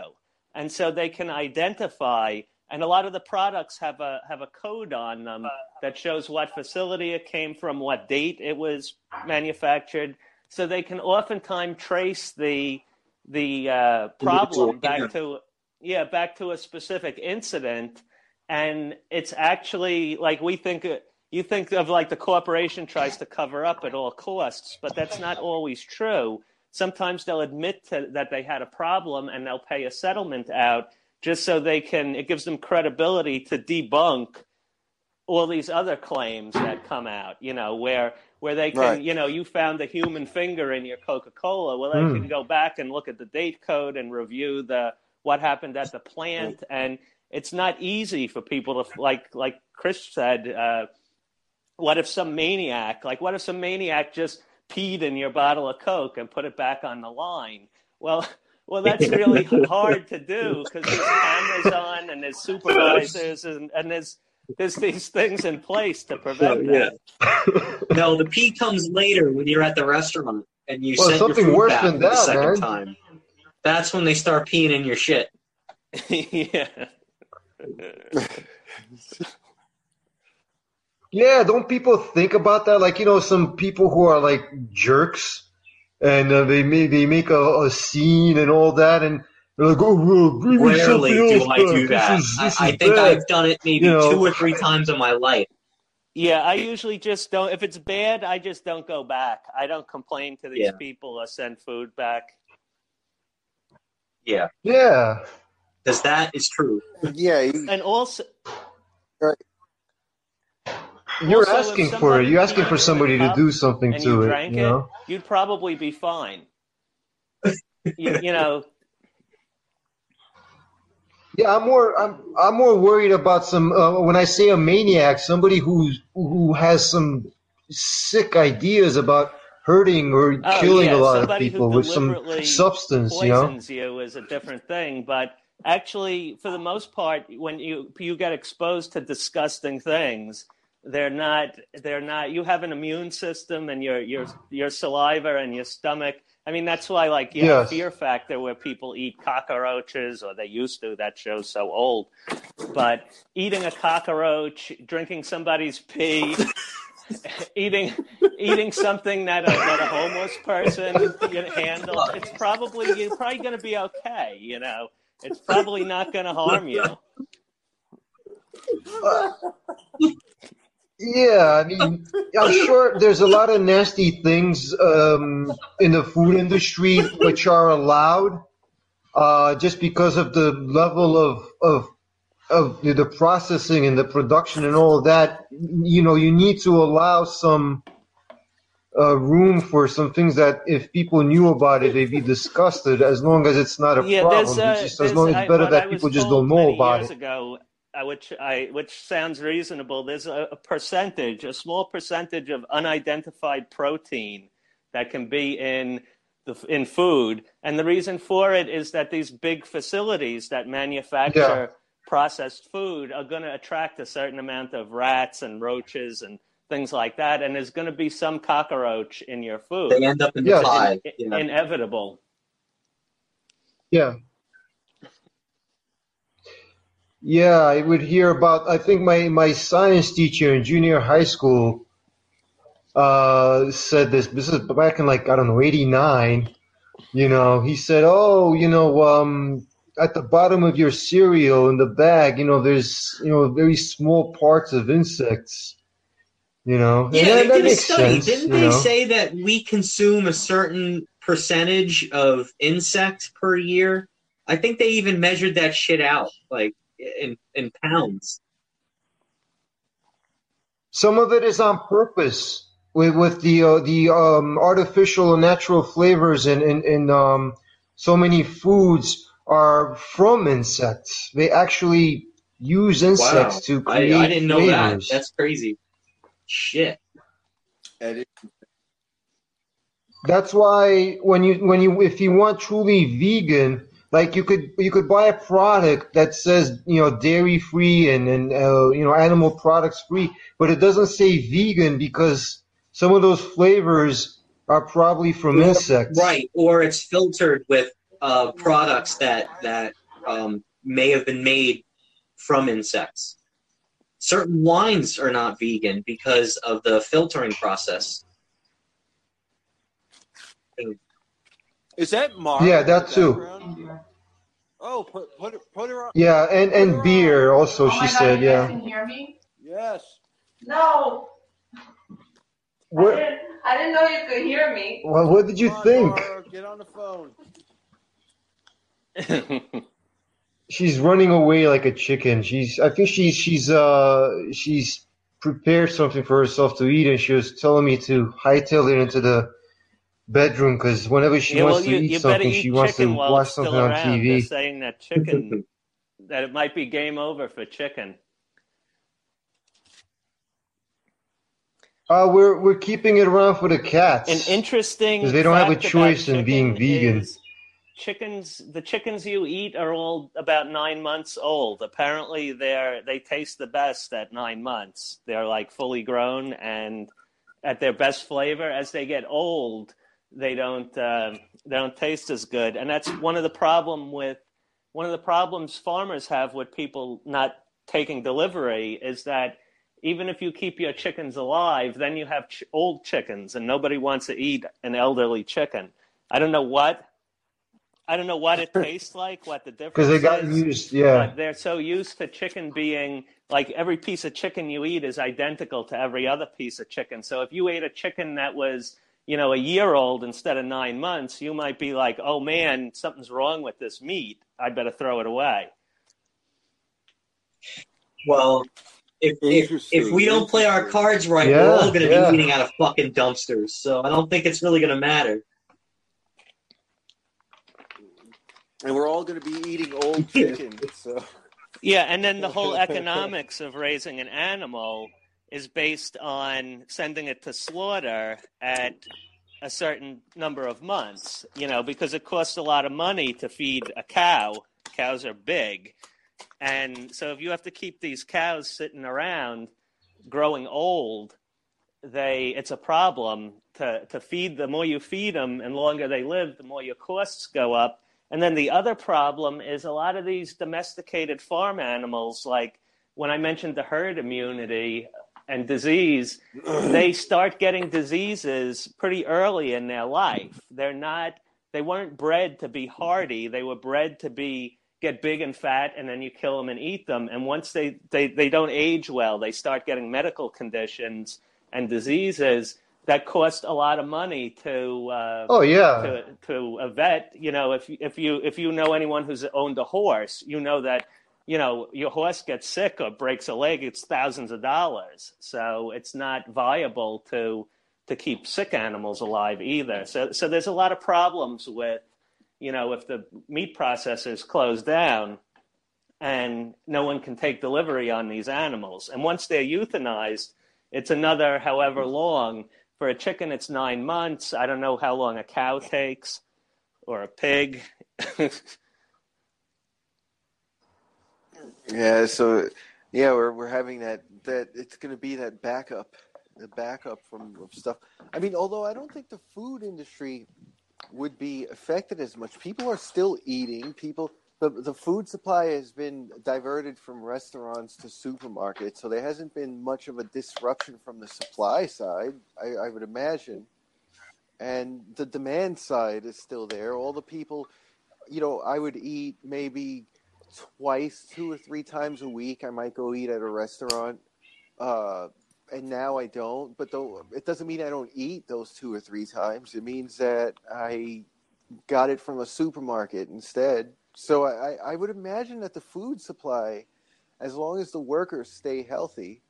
and so they can identify. And a lot of the products have a have a code on them that shows what facility it came from, what date it was manufactured, so they can oftentimes trace the the uh, problem back to yeah back to a specific incident, and it's actually like we think. uh, you think of like the corporation tries to cover up at all costs, but that's not always true sometimes they'll admit to, that they had a problem and they'll pay a settlement out just so they can. It gives them credibility to debunk all these other claims that come out. You know, where where they can, Right. you know, you found a human finger in your Coca Cola. Well, they Hmm. can go back and look at the date code and review the what happened at the plant and it's not easy for people to like like chris said uh, what if some maniac like what if some maniac just peed in your bottle of coke and put it back on the line well well that's really hard to do because there's cameras on and there's supervisors and, and there's there's these things in place to prevent yeah. that No, the pee comes later when you're at the restaurant and you Well, send your something food worse back than for the second man. time. That's when they start peeing in your shit. yeah Yeah, don't people think about that? Like, you know, some people who are like jerks, and uh, they make they make a, a scene and all that, and they're like, "Oh, well, bring me Rarely something else do I back. do This that. is- I, this I is think bad." I've done it maybe You know. two or three times in my life. Yeah, I usually just don't. If it's bad, I just don't go back. I don't complain to these Yeah. people or send food back. Yeah, Yeah, because that is true. Yeah, you, And also, you're Also, asking for it. You're asking for somebody to do something to you it. You know? it, you'd probably be fine. you, you know, Yeah, I'm more I'm I'm more worried about some uh, when I say a maniac, somebody who who has some sick ideas about hurting or Oh, killing yeah, a lot of people with some substance, you know. you is a different thing. But actually, for the most part, when you you get exposed to disgusting things, they're not they're not. You have an immune system, and your your your saliva and your stomach. I mean, that's why like you Yes. Fear Factor, where people eat cockroaches, or they used to. That show's so old. But eating a cockroach, drinking somebody's pee. eating eating something that a, that a homeless person you know, handles, it's probably you're probably going to be okay. You know, it's probably not going to harm you. Yeah, I mean, I'm sure there's a lot of nasty things um, in the food industry which are allowed uh, just because of the level of of of the, processing and the production and all that. You know, you need to allow some uh, room for some things that if people knew about it, they'd be disgusted. As long as it's not a yeah, problem, uh, just as long it's better I that was people just don't know about it. ago, Uh, which I which sounds reasonable. There's a, a percentage, a small percentage of unidentified protein that can be in the in food, and the reason for it is that these big facilities that manufacture processed food are going to attract a certain amount of rats and roaches and things like that, and there's going to be some cockroach in your food. They end up in the Yes. pie. In- Yeah. Inevitable. Yeah. Yeah, I would hear about. I think my, my science teacher in junior high school uh, said this. This is back in like I don't know '89. You know, he said, "Oh, you know, um, at the bottom of your cereal in the bag, you know, there's you know very small parts of insects. You know, Yeah, that, they did a study. Sense, Didn't they know? say that we consume a certain percentage of insects per year? I think they even measured that shit out, like in in pounds. Some of it is on purpose with with the uh, the um, artificial and natural flavors and and, and um, so many foods are from insects. They actually use insects Wow. to I, create I didn't know flavors. that. That's crazy. Shit. That's why when you when you if you want truly vegan, like you could you could buy a product that says you know dairy free and and uh, you know animal products free, but it doesn't say vegan because some of those flavors are probably from insects. Right, or it's filtered with uh, products that that um, may have been made from insects. Certain wines are not vegan because of the filtering process. Is that Mara? Yeah, that too. background? Oh, put put it put her on. Yeah, and and beer also. She said, you yeah. can hear me? Yes. No. Where I didn't know you could hear me. Well, what did you think? Get on the phone. She's running away like a chicken. She's. I think she's. She's. Uh. She's prepared something for herself to eat, and she was telling me to hightail it into the bedroom because whenever she yeah, wants well, to you, eat you something, eat she wants to watch something on around. TV. They're saying that chicken, that it might be game over for chicken. Uh, we're we're keeping it around for the cats. An interesting because they don't have a choice in being vegan. chickens the chickens you eat are all about nine months old apparently they're they taste the best at nine months they're like fully grown and at their best flavor as they get old they don't uh, they don't taste as good and that's one of the problem with one of the problems farmers have with people not taking delivery is that even if you keep your chickens alive then you have ch- old chickens and nobody wants to eat an elderly chicken i don't know what I don't know what it tastes like, what the difference Because they got is. used, yeah. They're so used to chicken being like every piece of chicken you eat is identical to every other piece of chicken. So if you ate a chicken that was, you know, a year old instead of nine months, you might be like, oh man, something's wrong with this meat. I better throw it away. Well, if if, if we don't play our cards right, we're all going to yeah. be eating out of fucking dumpsters. So I don't think it's really going to matter. And we're all going to be eating old chicken. So Yeah, and then the whole economics of raising an animal is based on sending it to slaughter at a certain number of months, you know, because it costs a lot of money to feed a cow. Cows are big. And so if you have to keep these cows sitting around growing old, they it's a problem to, to feed the more you feed them and longer they live, the more your costs go up. And then the other problem is a lot of these domesticated farm animals, like when I mentioned the herd immunity and disease, they start getting diseases pretty early in their life. They're not they weren't bred to be hardy. They were bred to be get big and fat and then you kill them and eat them. And once they, they, they don't age well, they start getting medical conditions and diseases that cost a lot of money to uh, Oh, yeah. to to a vet. You know, if if you if you know anyone who's owned a horse, you know that you know your horse gets sick or breaks a leg, it's thousands of dollars. So it's not viable to to keep sick animals alive either. So so there's a lot of problems with you know if the meat processors close down and no one can take delivery on these animals. And once they're euthanized, it's another however long. For a chicken, it's nine months. I don't know how long a cow takes or a pig. yeah, so yeah, we're we're having that that it's going to be that backup, the backup from stuff. I mean, although I don't think the food industry would be affected as much. People are still eating. People the the food supply has been diverted from restaurants to supermarkets, so there hasn't been much of a disruption from the supply side. I, I would imagine, and the demand side is still there. All the people, you know, I would eat maybe twice, two or three times a week. I might go eat at a restaurant. Uh, and now I don't. But though it doesn't mean I don't eat those two or three times. It means that I got it from a supermarket instead. So I, I would imagine that the food supply, as long as the workers stay healthy,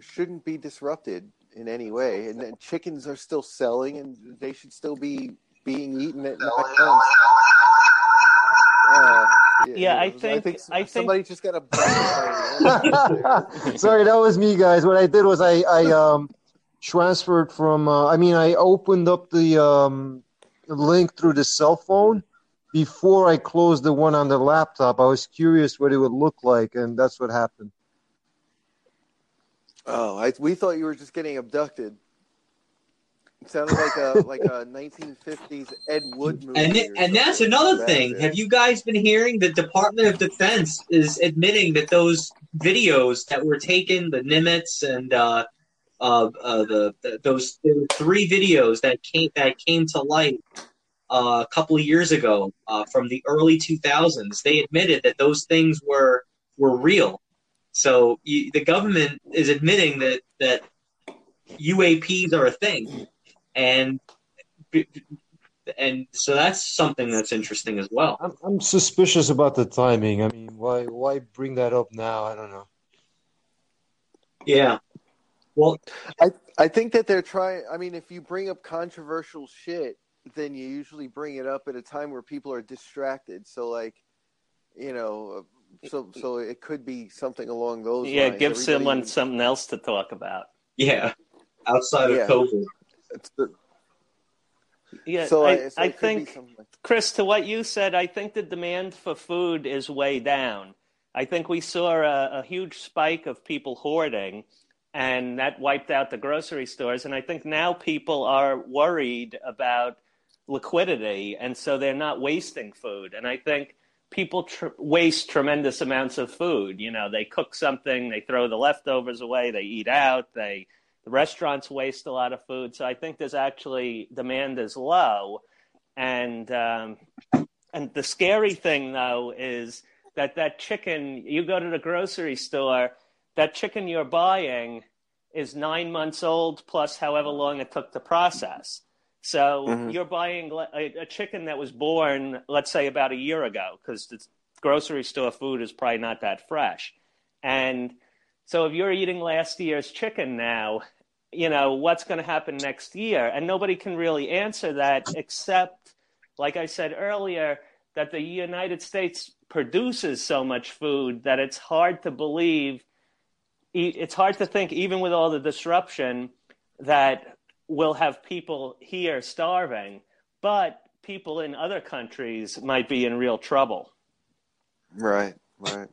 shouldn't be disrupted in any way. And then chickens are still selling, and they should still be being eaten at nine months. Yeah, I I think- think, I think- somebody just got a. Sorry, that was me, guys. What I did was I I um transferred from. Uh, I mean, I opened up the um link through the cell phone before I closed the one on the laptop. I was curious what it would look like, and that's what happened. Oh, I, we thought you were just getting abducted. It sounded like a like a 1950s Ed Wood movie. And it, and that's another That thing. is. Have you guys been hearing the Department of Defense is admitting that those videos that were taken, the Nimitz and uh, uh, uh, the, the those three videos that came that came to light uh, a couple of years ago uh, from the early 2000s. They admitted that those things were were real. So you, the government is admitting that that UAPs are a thing, and and so that's something that's interesting as well. I'm, I'm suspicious about the timing. I mean, why why bring that up now? I don't know. Yeah. Well, I I think that they're trying. I mean, if you bring up controversial shit, then you usually bring it up at a time where people are distracted. So, like, you know, so so it could be something along those. Yeah, lines. give Everybody- someone something else to talk about. Yeah, outside of Yeah. COVID. It's the- Yeah, So I, I- so I it could be think, like- Chris, to what you said, I think the demand for food is way down. I think we saw a, a huge spike of people hoarding, and that wiped out the grocery stores. And I think now people are worried about liquidity, and so they're not wasting food. And I think people tr- waste tremendous amounts of food. You know, they cook something, they throw the leftovers away, they eat out, they the restaurants waste a lot of food. So I think there's actually demand is low, and um, and the scary thing though is that that chicken you go to the grocery store, that chicken you're buying is nine months old plus however long it took to process. So Mhm. you're buying a, a chicken that was born, let's say, about a year ago, because the grocery store food is probably not that fresh. And so if you're eating last year's chicken now, you know, what's going to happen next year? And nobody can really answer that except, like I said earlier, that the United States produces so much food that it's hard to believe, it's hard to think, even with all the disruption, that we'll have people here starving. But people in other countries might be in real trouble. Right, right.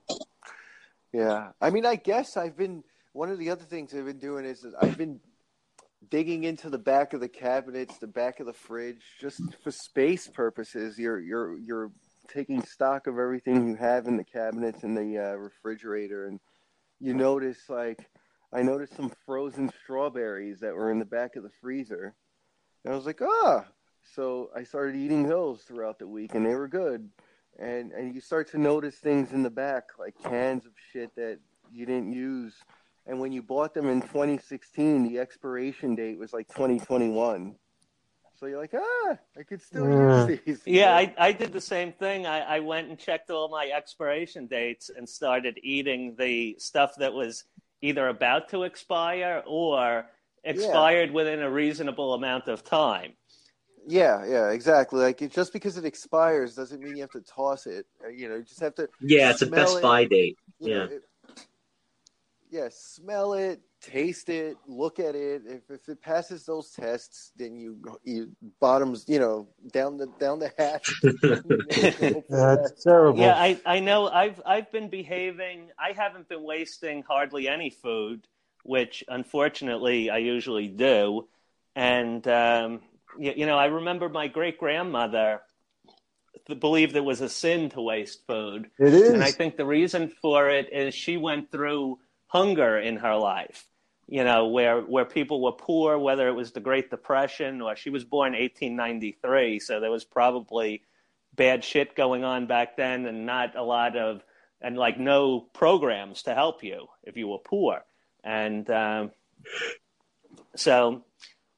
Yeah. I mean, I guess I've been one of the other things I've been doing is I've been digging into the back of the cabinets, the back of the fridge, just for space purposes. You're you're you're taking stock of everything you have in the cabinets and the uh, refrigerator, and you notice like I noticed some frozen strawberries that were in the back of the freezer, and I was like, ah. So I started eating those throughout the week, and they were good and and you start to notice things in the back like cans of shit that you didn't use and when you bought them in 2016 the expiration date was like 2021 so you're like ah i could still use these Yeah, I, I did the same thing. I, I went and checked all my expiration dates and started eating the stuff that was either about to expire or expired within a reasonable amount of time. yeah yeah exactly like it, just because it expires doesn't mean you have to toss it Uh, you know you just have to Yeah, it's a best it, buy date. you know, Yeah. it- yeah smell it taste it look at it if, if it passes those tests then you you bottoms you know down the down the hatch That's terrible. Yeah, I, I know. I've I've been behaving. I haven't been wasting hardly any food, which unfortunately I usually do. And um, you, you know, I remember my great grandmother believed it was a sin to waste food. It is. and I think the reason for it is she went through hunger in her life. You know, where where people were poor, whether it was the Great Depression or she was born 1893, so there was probably bad shit going on back then and not a lot of and like no programs to help you if you were poor and um, so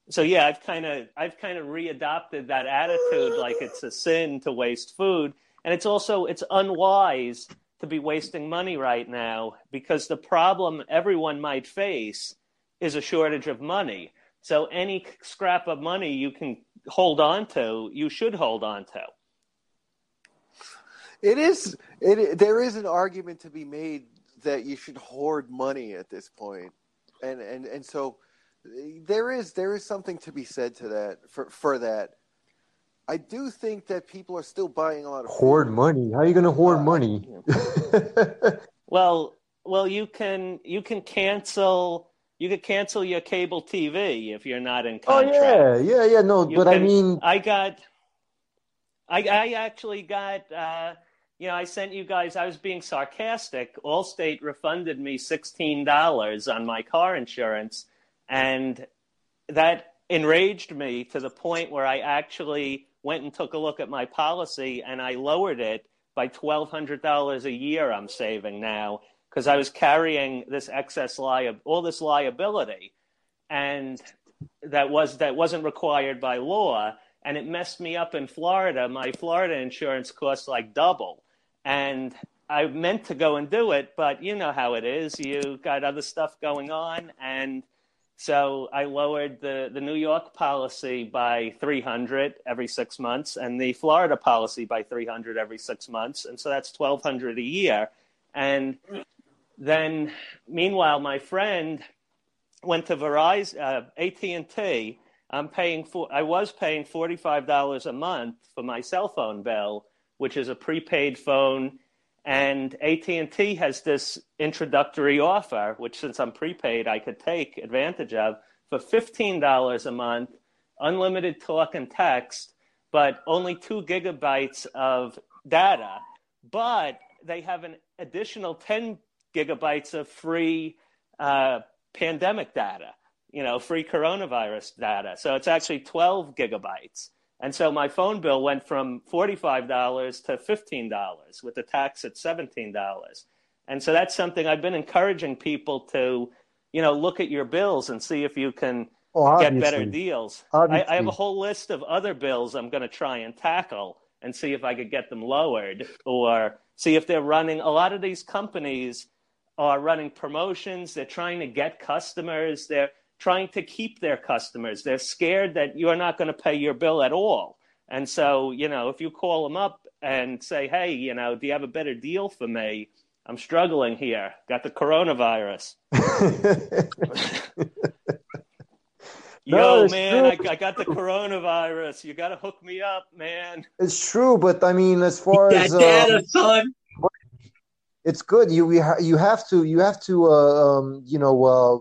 so yeah i've kind of i've kind of readopted that attitude like it's a sin to waste food and it's also it's unwise to be wasting money right now because the problem everyone might face is a shortage of money so any scrap of money you can hold on to you should hold on to It is. It there is an argument to be made that you should hoard money at this point, and and and so there is there is something to be said to that for for that. I do think that people are still buying a lot of Hoard money. How are you going to hoard money? Well, well, you can you can cancel you could cancel your cable TV if you're not in Oh yeah, yeah, yeah. No, You but I mean, I got, I I actually got, uh, you know, I sent you guys. I was being sarcastic. Allstate refunded me sixteen dollars on my car insurance, and that enraged me to the point where I actually went and took a look at my policy and I lowered it by twelve hundred dollars a year. I'm saving now because I was carrying this excess lia- all this liability, and that was that wasn't required by law, and it messed me up in Florida. My Florida insurance costs like double, and I meant to go and do it, but you know how it is. You got other stuff going on, and so I lowered the the New York policy by three hundred every six months, and the Florida policy by three hundred every six months, and so that's twelve hundred a year. And then, meanwhile, my friend went to Verizon, uh, AT and T. I'm paying for. I was paying forty five dollars a month for my cell phone bill, which is a prepaid phone. And AT and T has this introductory offer, which since I'm prepaid, I could take advantage of for fifteen dollars a month, unlimited talk and text, but only two gigabytes of data. But they have an additional ten gigabytes of free uh, pandemic data, you know, free coronavirus data. So it's actually 12 gigabytes. And so my phone bill went from $45 to $15 with the tax at $17. And so that's something I've been encouraging people to, you know, look at your bills and see if you can oh, get better deals. I, I, have a whole list of other bills I'm going to try and tackle and see if I could get them lowered or see if they're running. A lot of these companies are running promotions. They're trying to get customers. They're trying to keep their customers. They're scared that you're not going to pay your bill at all. And so, you know, if you call them up and say, hey, you know, do you have a better deal for me? I'm struggling here. Got the coronavirus. No, Yo, man, I, I, got the coronavirus. You got to hook me up, man. It's true, but I mean, as far that as data, uh, son. it's good. You we ha- you have to you have to uh, um, you know uh,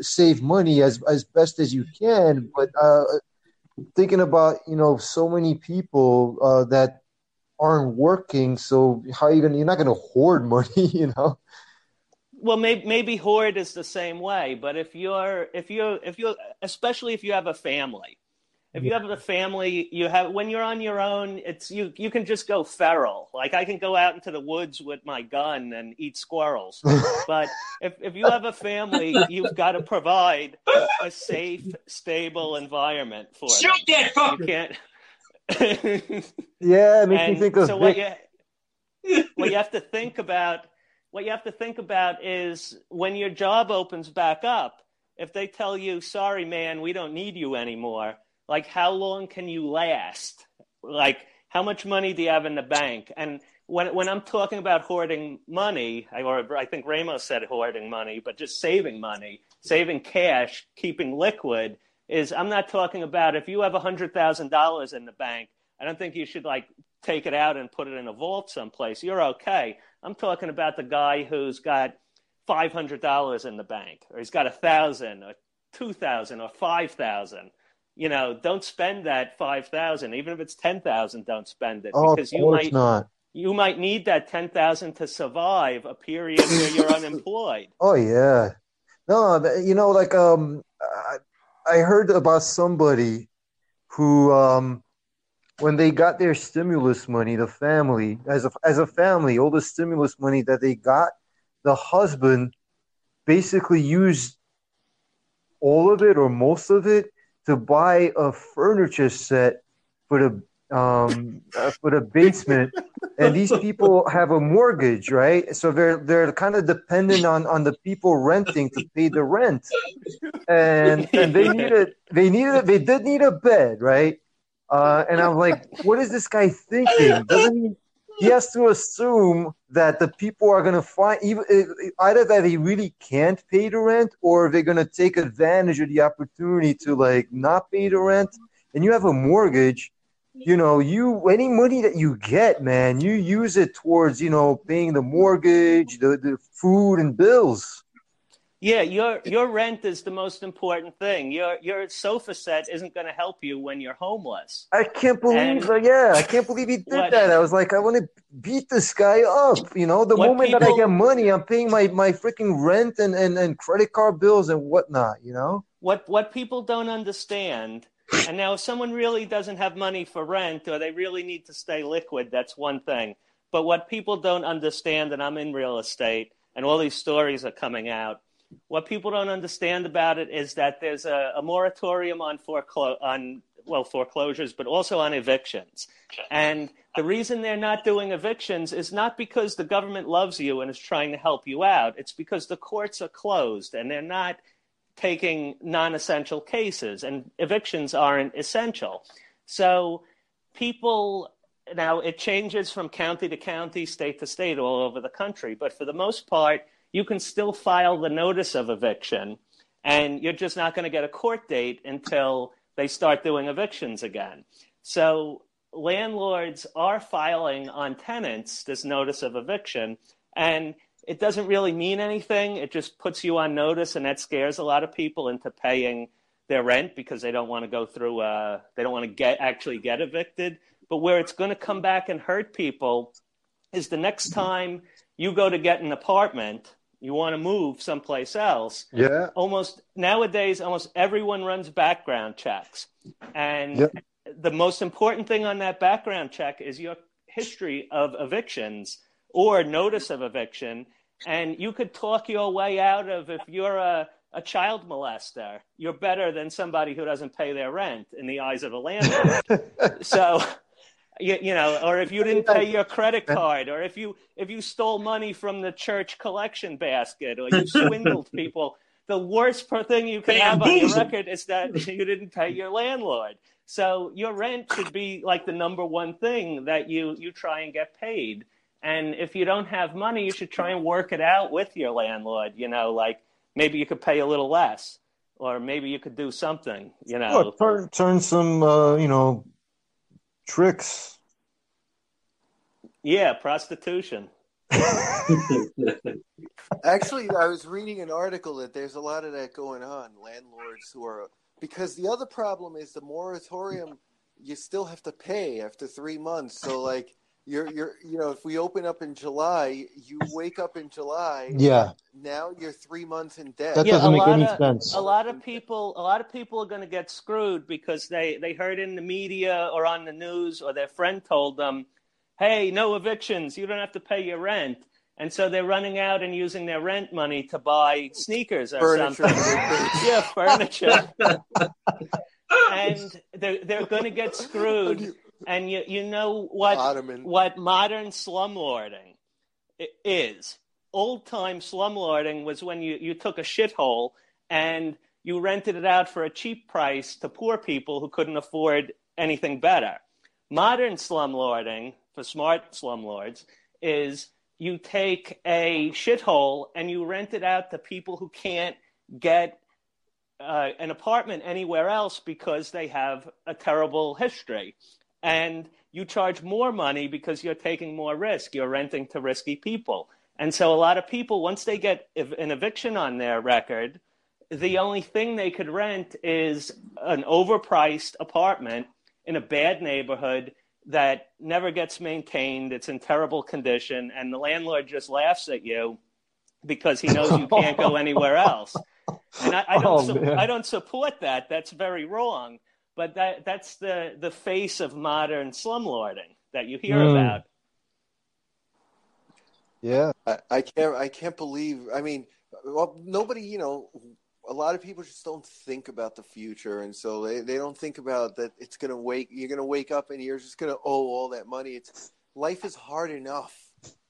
save money as as best as you can. But uh, thinking about you know so many people uh, that aren't working, so how are you gonna? You're not gonna hoard money, you know. Well, maybe maybe hoard is the same way, but if you're if you're if you especially if you have a family, if you have a family, you have when you're on your own, it's you you can just go feral. Like I can go out into the woods with my gun and eat squirrels. but if if you have a family, you've got to provide a safe, stable environment for Shoot them. that fucker! You can't. Yeah, it makes And me think of so what you what you have to think about what you have to think about is when your job opens back up if they tell you sorry man we don't need you anymore like how long can you last like how much money do you have in the bank and when when I'm talking about hoarding money, I- or I think Ramos said hoarding money, but just saving money, saving cash, keeping liquid is I'm not talking about if you have hundred thousand dollars in the bank. I don't think you should like take it out and put it in a vault someplace. You're okay. I'm talking about the guy who's got five hundred dollars in the bank, or he's got a thousand, or two thousand, or five thousand. You know, don't spend that five thousand, even if it's ten thousand. Don't spend it Oh, because you might not. you might need that ten thousand to survive a period where you're unemployed. Oh yeah, no, you know, like um, I, I heard about somebody who um, when they got their stimulus money, the family as a as a family, all the stimulus money that they got, the husband basically used all of it or most of it to buy a furniture set for the um uh, for the basement. And these people have a mortgage right? So they're they're kind of dependent on on the people renting to pay the rent. And and they needed they needed they did need a bed right? Uh and i'm like what is this guy thinking? Doesn't he he has to assume that the people are going to find even eh, eh, either that he really can't pay the rent or they're going to take advantage of the opportunity to like not pay the rent. And you have a mortgage you know you any money that you get man you use it towards you know paying the mortgage the, the food and bills Yeah, your your rent is the most important thing. Your your sofa set isn't going to help you when you're homeless. i can't believe And- yeah i can't believe he did What- that i was like i want to beat this guy up you know the moment that i get money i'm paying my my freaking rent and, and and credit card bills and whatnot you know What what people don't understand, and now if someone really doesn't have money for rent or they really need to stay liquid, that's one thing. But what people don't understand, and I'm in real estate, and all these stories are coming out, what people don't understand about it is that there's a, a moratorium on foreclo- on well foreclosures, but also on evictions. And the reason they're not doing evictions is not because the government loves you and is trying to help you out. It's because the courts are closed and they're not taking non-essential cases, and evictions aren't essential. So people now it changes from county to county, state to state, all over the country. But for the most part, you can still file the notice of eviction, and you're just not going to get a court date until they start doing evictions again. So landlords are filing on tenants this notice of eviction, and it doesn't really mean anything. It just puts you on notice, and that scares a lot of people into paying their rent because they don't want to go through. Uh, they don't want to get actually get evicted. But where it's going to come back and hurt people is the next time you go to get an apartment, you want to move someplace else. Yeah. Almost nowadays, almost everyone runs background checks, and Yep. the most important thing on that background check is your history of evictions or notice of eviction. And you could talk your way out of if you're a, a child molester, you're better than somebody who doesn't pay their rent in the eyes of a landlord. so, you, you know, or if you didn't pay your credit card, or if you if you stole money from the church collection basket, or you swindled people, the worst per thing you can have on your record is that you didn't pay your landlord. So your rent should be like the number one thing that you you try and get paid. And if you don't have money, you should try and work it out with your landlord. You know, like maybe you could pay a little less, or maybe you could do something. You know, turn turn some uh, you know tricks. yeah, prostitution. Actually, I was reading an article that there's a lot of that going on. Landlords who are because the other problem is the moratorium. You still have to pay after three months. So like you're you're you know if we open up in July, you wake up in July. Yeah. Now you're three months in debt. That doesn't make any of, sense. A lot of people, a lot of people are going to get screwed because they they heard in the media or on the news or their friend told them, "Hey, no evictions. You don't have to pay your rent." And so they're running out and using their rent money to buy sneakers or Furniture. something. yeah, furniture. and they're they're going to get screwed. And you you know what Ottoman. what modern slumlording is. Old time slumlording was when you, you took a shithole and you rented it out for a cheap price to poor people who couldn't afford anything better. Modern slumlording, for smart slumlords, is you take a shithole and you rent it out to people who can't get uh, an apartment anywhere else because they have a terrible history. And you charge more money because you're taking more risk. You're renting to risky people. And so a lot of people, once they get ev- an eviction on their record, the only thing they could rent is an overpriced apartment in a bad neighborhood that never gets maintained. It's in terrible condition. And the landlord just laughs at you because he knows you can't go anywhere else. And I, I don't, Oh, su- I don't support that. That's very wrong. But that, that's the, the face of modern slumlording that you hear Mm. about. Yeah. I, I can't. I can't believe. I mean, well, nobody. You know, a lot of people just don't think about the future, and so they, they don't think about that. It's gonna wake. You're gonna wake up, and you're just gonna owe all that money. It's life is hard enough.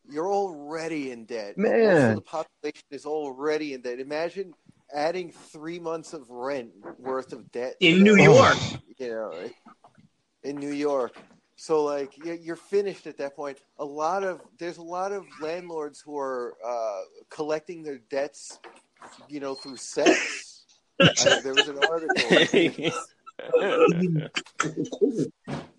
You're already in debt. Most Man. of the population is already in debt. Imagine adding three months of rent worth of debt In New that. York. You know, in New York. So like you- you're finished at that point. A lot of there's a lot of landlords who are uh, collecting their debts, you know, through sex. I, there was an article.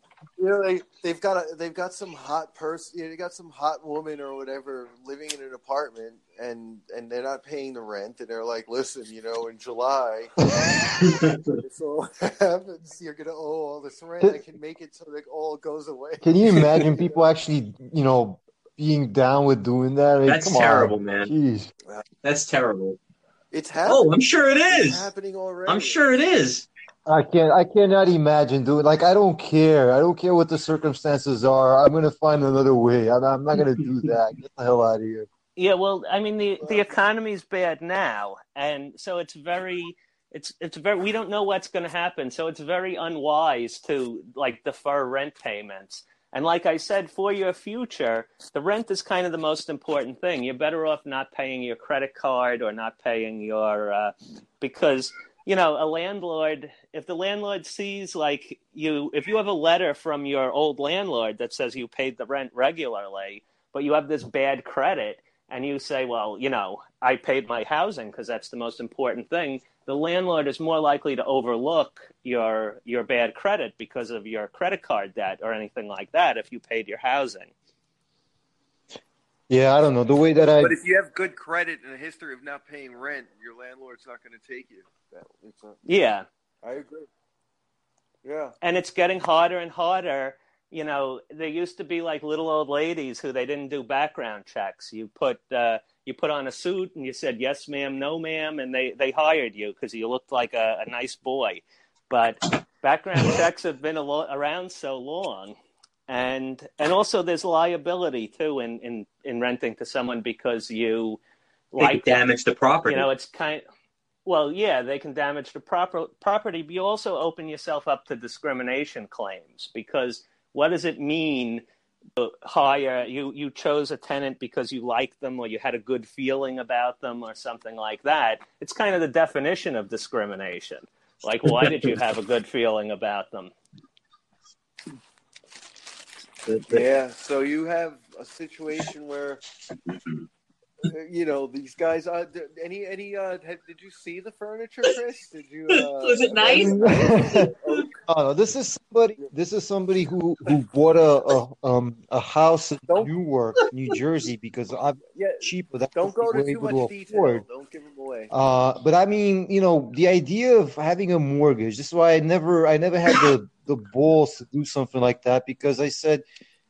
You know, they they've got a, they've got some hot person, you know, they got some hot woman or whatever living in an apartment, and and they're not paying the rent, and they're like, listen, you know, in July, this all happens, you're gonna owe all this rent. I can make it so that all goes away. Can you imagine people actually, you know, being down with doing that? I mean, That's come on. terrible, man. Jeez. That's terrible. It's happening. Oh, I'm sure it It's happening already. I'm sure it is. I can't. I cannot imagine doing. Like, I don't care. I don't care what the circumstances are. I'm gonna find another way. I'm, I'm not gonna do that. Get the hell out of here. Yeah, well, I mean the the economy's bad now, and so it's very it's it's very we don't know what's going to happen, so it's very unwise to like defer rent payments. And like I said, for your future, the rent is kind of the most important thing. You're better off not paying your credit card or not paying your uh, because you know a landlord. If the landlord sees like you, if you have a letter from your old landlord that says you paid the rent regularly, but you have this bad credit, and you say, well, you know, I paid my housing because that's the most important thing the landlord is more likely to overlook your your bad credit because of your credit card debt or anything like that if you paid your housing. Yeah, I don't know the way that I. But if you have good credit and a history of not paying rent, your landlord's not going to take you. That, a, yeah, I agree. Yeah, and it's getting harder and harder. You know, there used to be like little old ladies who they didn't do background checks. You put uh, you put on a suit and you said yes ma'am no ma'am and they they hired you because you looked like a, a, nice boy but background checks have been lo- around so long and and also there's liability too in in, in renting to someone because you like damage the property. You know it's kind well yeah they can damage the proper property but you also open yourself up to discrimination claims because what does it mean hire you you chose a tenant because you liked them or you had a good feeling about them or something like that? It's kind of the definition of discrimination. Like why did you have a good feeling about them yeah so you have a situation where uh, you know these guys. Uh, any any? Uh, did you see the furniture, Chris? Did you? Uh, Was it nice? oh no, this is somebody. This is somebody who who bought a a, um, a house in don't, Newark, New Jersey, because I'm yeah, cheaper. That don't go to too much to detail. Afford. Don't give them away. Uh, but I mean, you know, the idea of having a mortgage. This is why I never I never had the the balls to do something like that because I said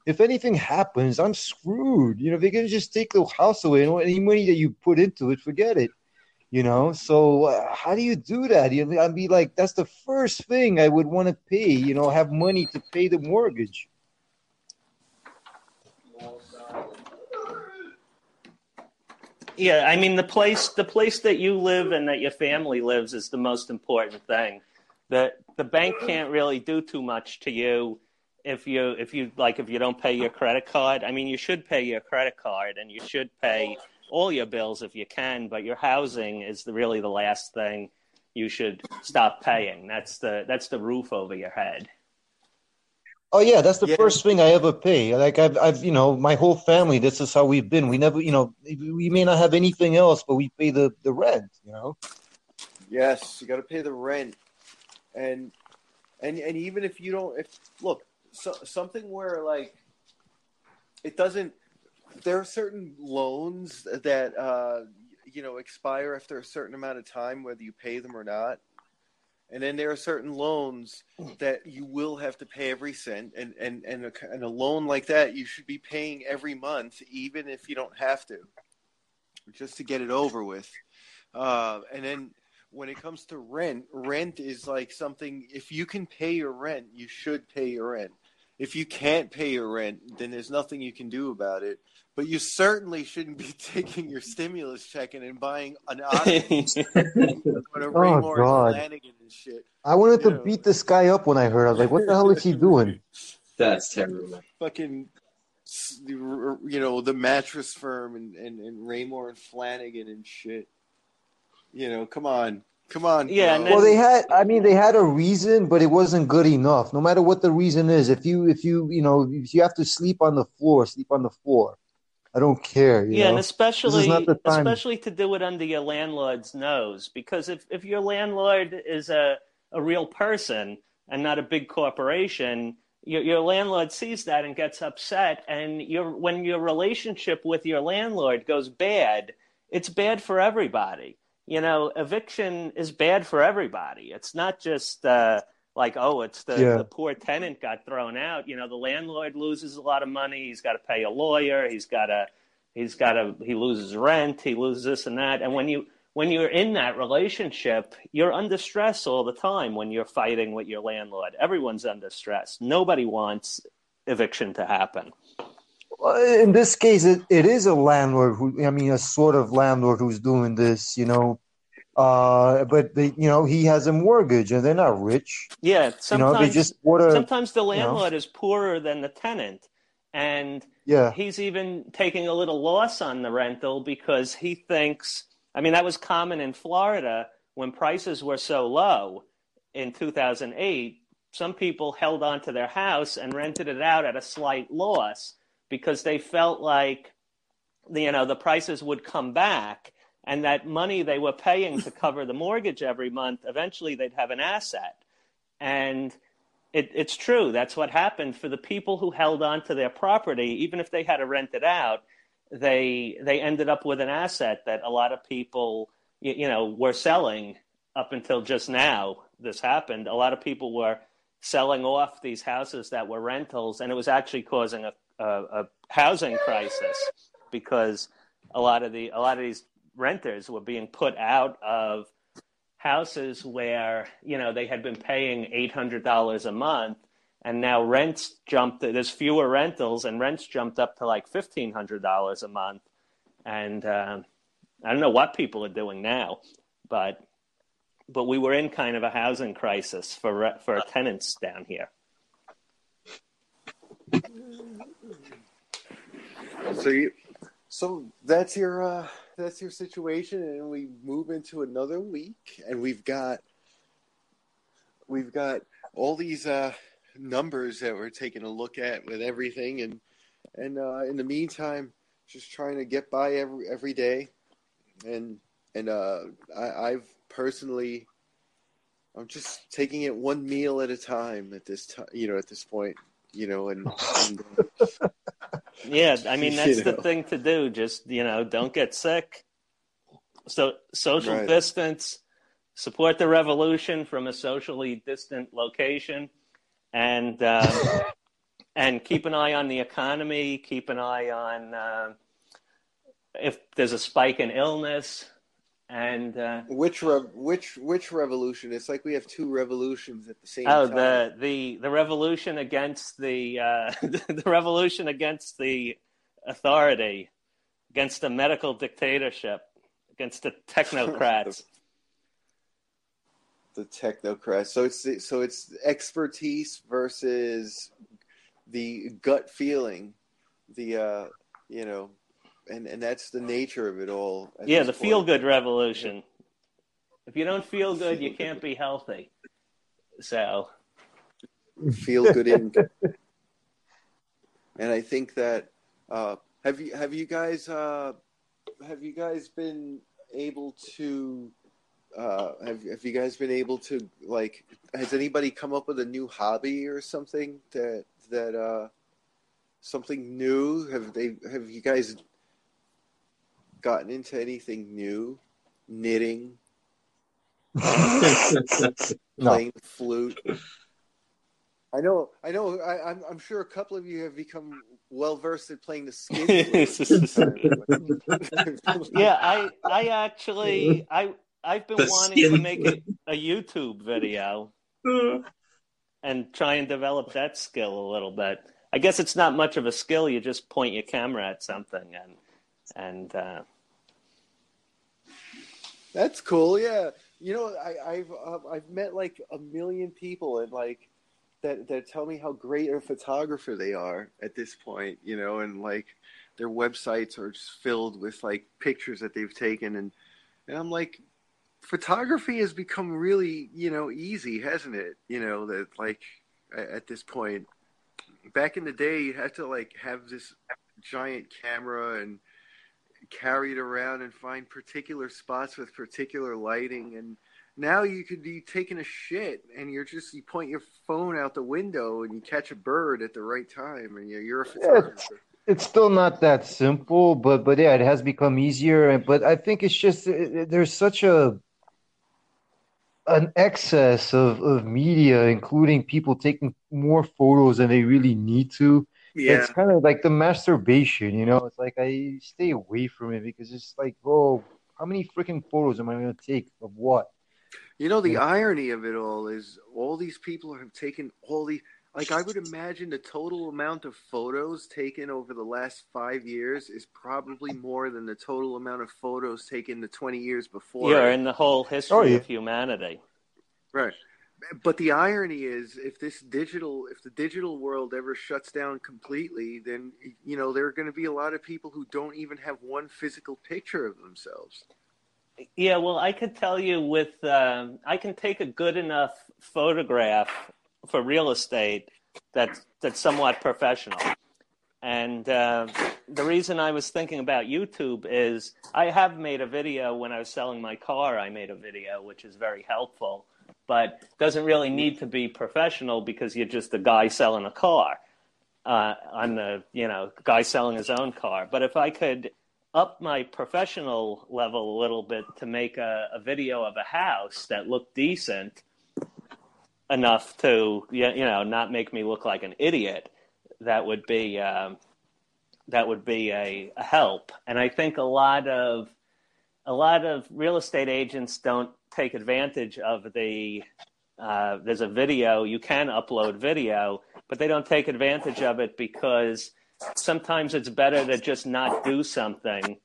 if anything happens, I'm screwed. You know, they're gonna just take the house away, and any money that you put into it, forget it. You know, so uh, how do you do that? You I'd be like, that's the first thing I would want to pay. You know, have money to pay the mortgage. Yeah, I mean the place the place that you live and that your family lives is the most important thing. The the bank can't really do too much to you if you if you like if you don't pay your credit card i mean you should pay your credit card and you should pay all your bills if you can but your housing is the, really the last thing you should stop paying. That's the that's the roof over your head. Oh yeah that's the yeah. first thing i ever pay. Like I've, I've you know my whole family this is how we've been. We never you know we may not have anything else but we pay the the rent you know? Yes you got to pay the rent. And and and even if you don't if look so, something where like it doesn't. There are certain loans that uh, you know expire after a certain amount of time, whether you pay them or not. And then there are certain loans that you will have to pay every cent, and and and a, and a loan like that you should be paying every month, even if you don't have to, just to get it over with. Uh, and then when it comes to rent, rent is like something. If you can pay your rent, you should pay your rent if you can't pay your rent, then there's nothing you can do about it. But you certainly shouldn't be taking your stimulus check and buying an auto. oh God! And shit. I wanted you to know. beat this guy up when I heard. I was like, "What the hell is he doing?" That's terrible. Fucking, you know, the mattress firm and and, and Raymour and Flanigan and shit. You know, come on. Come on. Yeah. Then, well, they had. I mean, they had a reason, but it wasn't good enough. No matter what the reason is, if you, if you, you know, if you have to sleep on the floor, sleep on the floor. I don't care. yeah, know? and especially, especially to do it under your landlord's nose, because if if your landlord is a a real person and not a big corporation, your, your landlord sees that and gets upset, and your when your relationship with your landlord goes bad, it's bad for everybody you know, eviction is bad for everybody. It's not just uh, like, oh, it's the, yeah. the poor tenant got thrown out. You know, the landlord loses a lot of money. He's got to pay a lawyer. He's got to, he's got to, he loses rent. He loses this and that. And when you, when you're in that relationship, you're under stress all the time when you're fighting with your landlord. Everyone's under stress. Nobody wants eviction to happen. Well, in this case, it, it is a landlord who, I mean, a sort of landlord who's doing this, you know. Uh, but they, you know, he has a mortgage, and they're not rich. Yeah, you know, sometimes they just wanna, sometimes the you know. landlord is poorer than the tenant, and Yeah. he's even taking a little loss on the rental because he thinks. I mean, that was common in Florida when prices were so low in 2008. Some people held on to their house and rented it out at a slight loss because they felt like, you know, the prices would come back and that money they were paying to cover the mortgage every month, eventually they'd have an asset. And it, it's true. That's what happened for the people who held on to their property, even if they had to rent it out. They they ended up with an asset that a lot of people, you, you know, were selling up until just now. This happened. A lot of people were selling off these houses that were rentals, and it was actually causing a, a, a housing crisis because a lot of the a lot of these renters were being put out of houses where you know they had been paying eight hundred dollars a month, and now rents jumped. There's fewer rentals, and rents jumped up to like fifteen hundred dollars a month. And um, I don't know what people are doing now, but but we were in kind of a housing crisis for for tenants down here. So you, so that's your uh, that's your situation, and we move into another week, and we've got we've got all these uh, numbers that we're taking a look at with everything, and and uh, in the meantime, just trying to get by every every day, and and uh, I, I've personally. I'm just taking it one meal at a time at this time, you know, at this point, you know, and, and uh, Yeah, I mean that's You the thing to do. Just you know, don't get sick. So social Right. distance, support the revolution from a socially distant location, and um, and keep an eye on the economy. Keep an eye on uh, if there's a spike in illness, and uh, Which rev- which which revolution? It's like we have two revolutions at the same oh time. the the the revolution against the uh, the revolution against the authority, against the medical dictatorship, against the technocrats. the technocrats. So it's so it's expertise versus the gut feeling, the uh, you know, and and that's the nature of it all. yeah, the feel good revolution. If you don't feel good, you can't be healthy. So feel good in. and I think that uh, have you have you guys uh, have you guys been able to uh, have have you guys been able to like has anybody come up with a new hobby or something that that uh, something new have they have you guys gotten into anything new knitting playing the flute I know, I know. I, I'm, I'm sure a couple of you have become well versed in playing the skin. yeah, I I actually I I've been The wanting to make a, a YouTube video and try and develop that skill a little bit. I guess it's not much of a skill. You just point your camera at something and and uh, That's cool. Yeah, you know, I, I've uh, I've met like a million people and like that that tell me how great a photographer they are at this point. You know, and like their websites are just filled with like pictures that they've taken, and and I'm like, photography has become really you know easy, hasn't it? You know that like at this point, back in the day, you had to like have this giant camera and carry it around and find particular spots with particular lighting and now you could be taking a shit and you're just you point your phone out the window and you catch a bird at the right time and you're, you're a photographer it's, it's still not that simple, but but yeah, it has become easier. And But I think it's just it- there's such a an excess of, of media, including people taking more photos than they really need to. Yeah. It's kind of like the masturbation, you know. It's like I stay away from it because it's like, oh, how many freaking photos am I going to take of what? You know, the Yeah. irony of it all is all these people have taken all the. like I would imagine the total amount of photos taken over the last five years is probably more than the total amount of photos taken the 20 years before. Yeah, in the whole history Oh, yeah. of humanity. Right. But the irony is, if this digital, if the digital world ever shuts down completely, then you know there are going to be a lot of people who don't even have one physical picture of themselves. Yeah, well, I could tell you with um, I can take a good enough photograph for real estate that's that's somewhat professional. And uh, the reason I was thinking about YouTube is I have made a video when I was selling my car. I made a video which is very helpful, but doesn't really need to be professional because you're just a guy selling a car. Uh, I'm the you know guy selling his own car. But if I could up my professional level a little bit to make a, a video of a house that looked decent enough to you know not make me look like an idiot that would be um, that would be a, a help and i think a lot of a lot of real estate agents don't take advantage of the uh, there's a video you can upload video but they don't take advantage of it because sometimes it's better to just not do something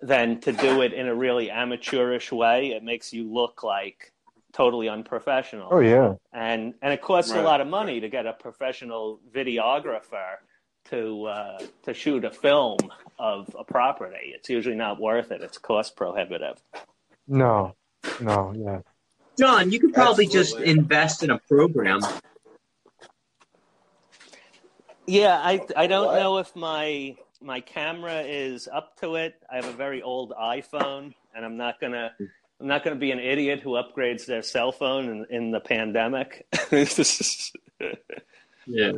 than to do it in a really amateurish way. It makes you look like totally unprofessional. Oh yeah. and and it costs a lot of money to get a professional videographer to uh, to shoot a film of a property. It's usually not worth it. It's cost prohibitive. No. No. Yeah. John, you could probably Absolutely. just invest in a program. Yeah, I I don't What? know if my my camera is up to it. I have a very old iPhone, and I'm not gonna I'm not gonna be an idiot who upgrades their cell phone in, in the pandemic. Yeah.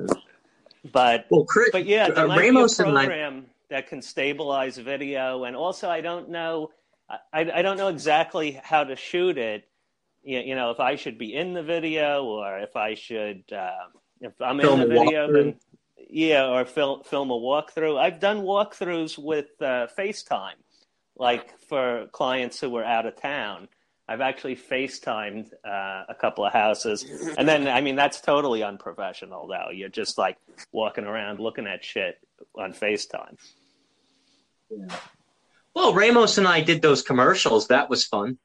But Well, Chris, but yeah, there uh, might Ramos be a program that can stabilize video, and also I don't know, I, I don't know exactly how to shoot it. You, you know, if I should be in the video or if I should, uh, if I'm Film in the video, then yeah, or film film a walkthrough. I've done walkthroughs with uh, FaceTime, like for clients who were out of town. I've actually FaceTimed uh, a couple of houses, and then I mean that's totally unprofessional. Though you're just like walking around looking at shit on FaceTime. Yeah. Well, Ramos and I did those commercials. That was fun.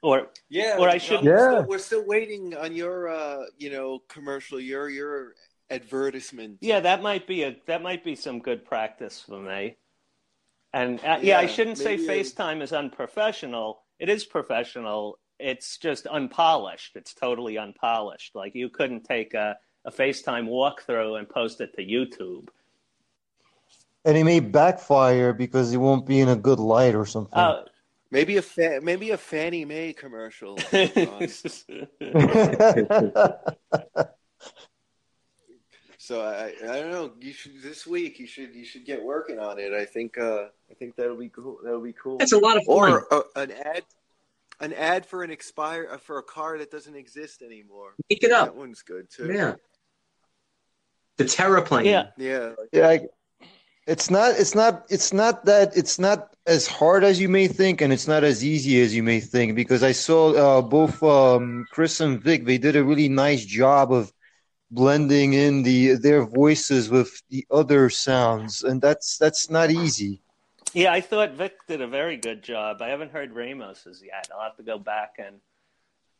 Or Yeah, Or I John, should- We're Yeah. still, we're still waiting on your, uh, you know, commercial. Your your advertisement. yeah, that might be a that might be some good practice for me. And uh, yeah, I shouldn't say maybe a- FaceTime is unprofessional. It is professional. It's just unpolished. It's totally unpolished. Like you couldn't take a, a FaceTime walkthrough and post it to YouTube. And it may backfire because it won't be in a good light or something. Oh, Maybe a fa- maybe a Fannie Mae commercial. so I I don't know. You should this week. You should you should get working on it. I think uh I think that'll be cool. That'll be cool. That's a lot of fun. Or uh, an ad an ad for an expire uh, for a car that doesn't exist anymore. Make it up. That one's good too. Yeah. The Terraplane. yeah. Yeah. yeah, I, it's not. It's not. It's not that. It's not as hard as you may think, and it's not as easy as you may think. Because I saw uh, both um, Chris and Vic. They did a really nice job of blending in the their voices with the other sounds, and that's that's not easy. Yeah, I thought Vic did a very good job. I haven't heard Ramos's yet. I'll have to go back and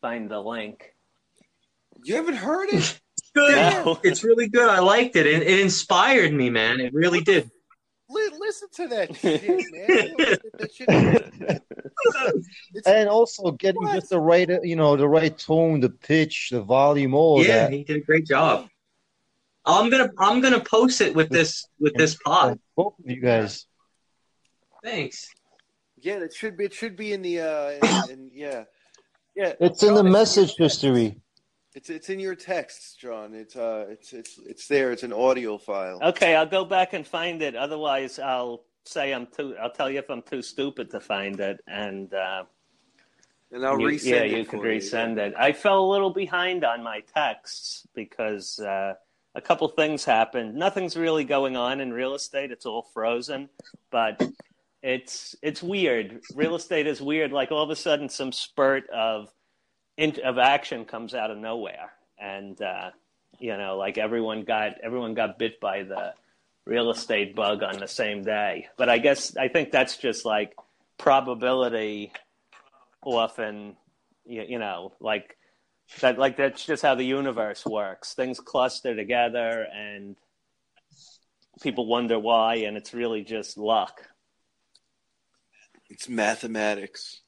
find the link. You haven't heard it? Good. No. It's really good. I liked it. It, it inspired me, man. It really did. Li- listen to that shit, man. That shit- And also getting What? just the right, uh, you know, the right tone, the pitch, the volume, all of yeah, that. he did a great job. I'm gonna I'm gonna post it with this with this pod. Both of you guys. Thanks. Yeah, it should be. It should be in the. Uh, in, in, yeah, yeah. It's in the message text. history. It's it's in your texts, John. It's uh, it's it's it's there. It's an audio file. Okay, I'll go back and find it. Otherwise, I'll say I'm too. I'll tell you if I'm too stupid to find it, and uh, and I'll you, resend yeah, it you for could you. resend it. I fell a little behind on my texts because uh, a couple things happened. Nothing's really going on in real estate. It's all frozen, but it's it's weird. Real estate is weird. Like all of a sudden, some spurt of in, of action comes out of nowhere, and uh, You know, like everyone got everyone got bit by the real estate bug on the same day. But I guess I think that's just like probability often you, you know, like that like that's just how the universe works. Things cluster together and people wonder why and it's really just luck. It's mathematics.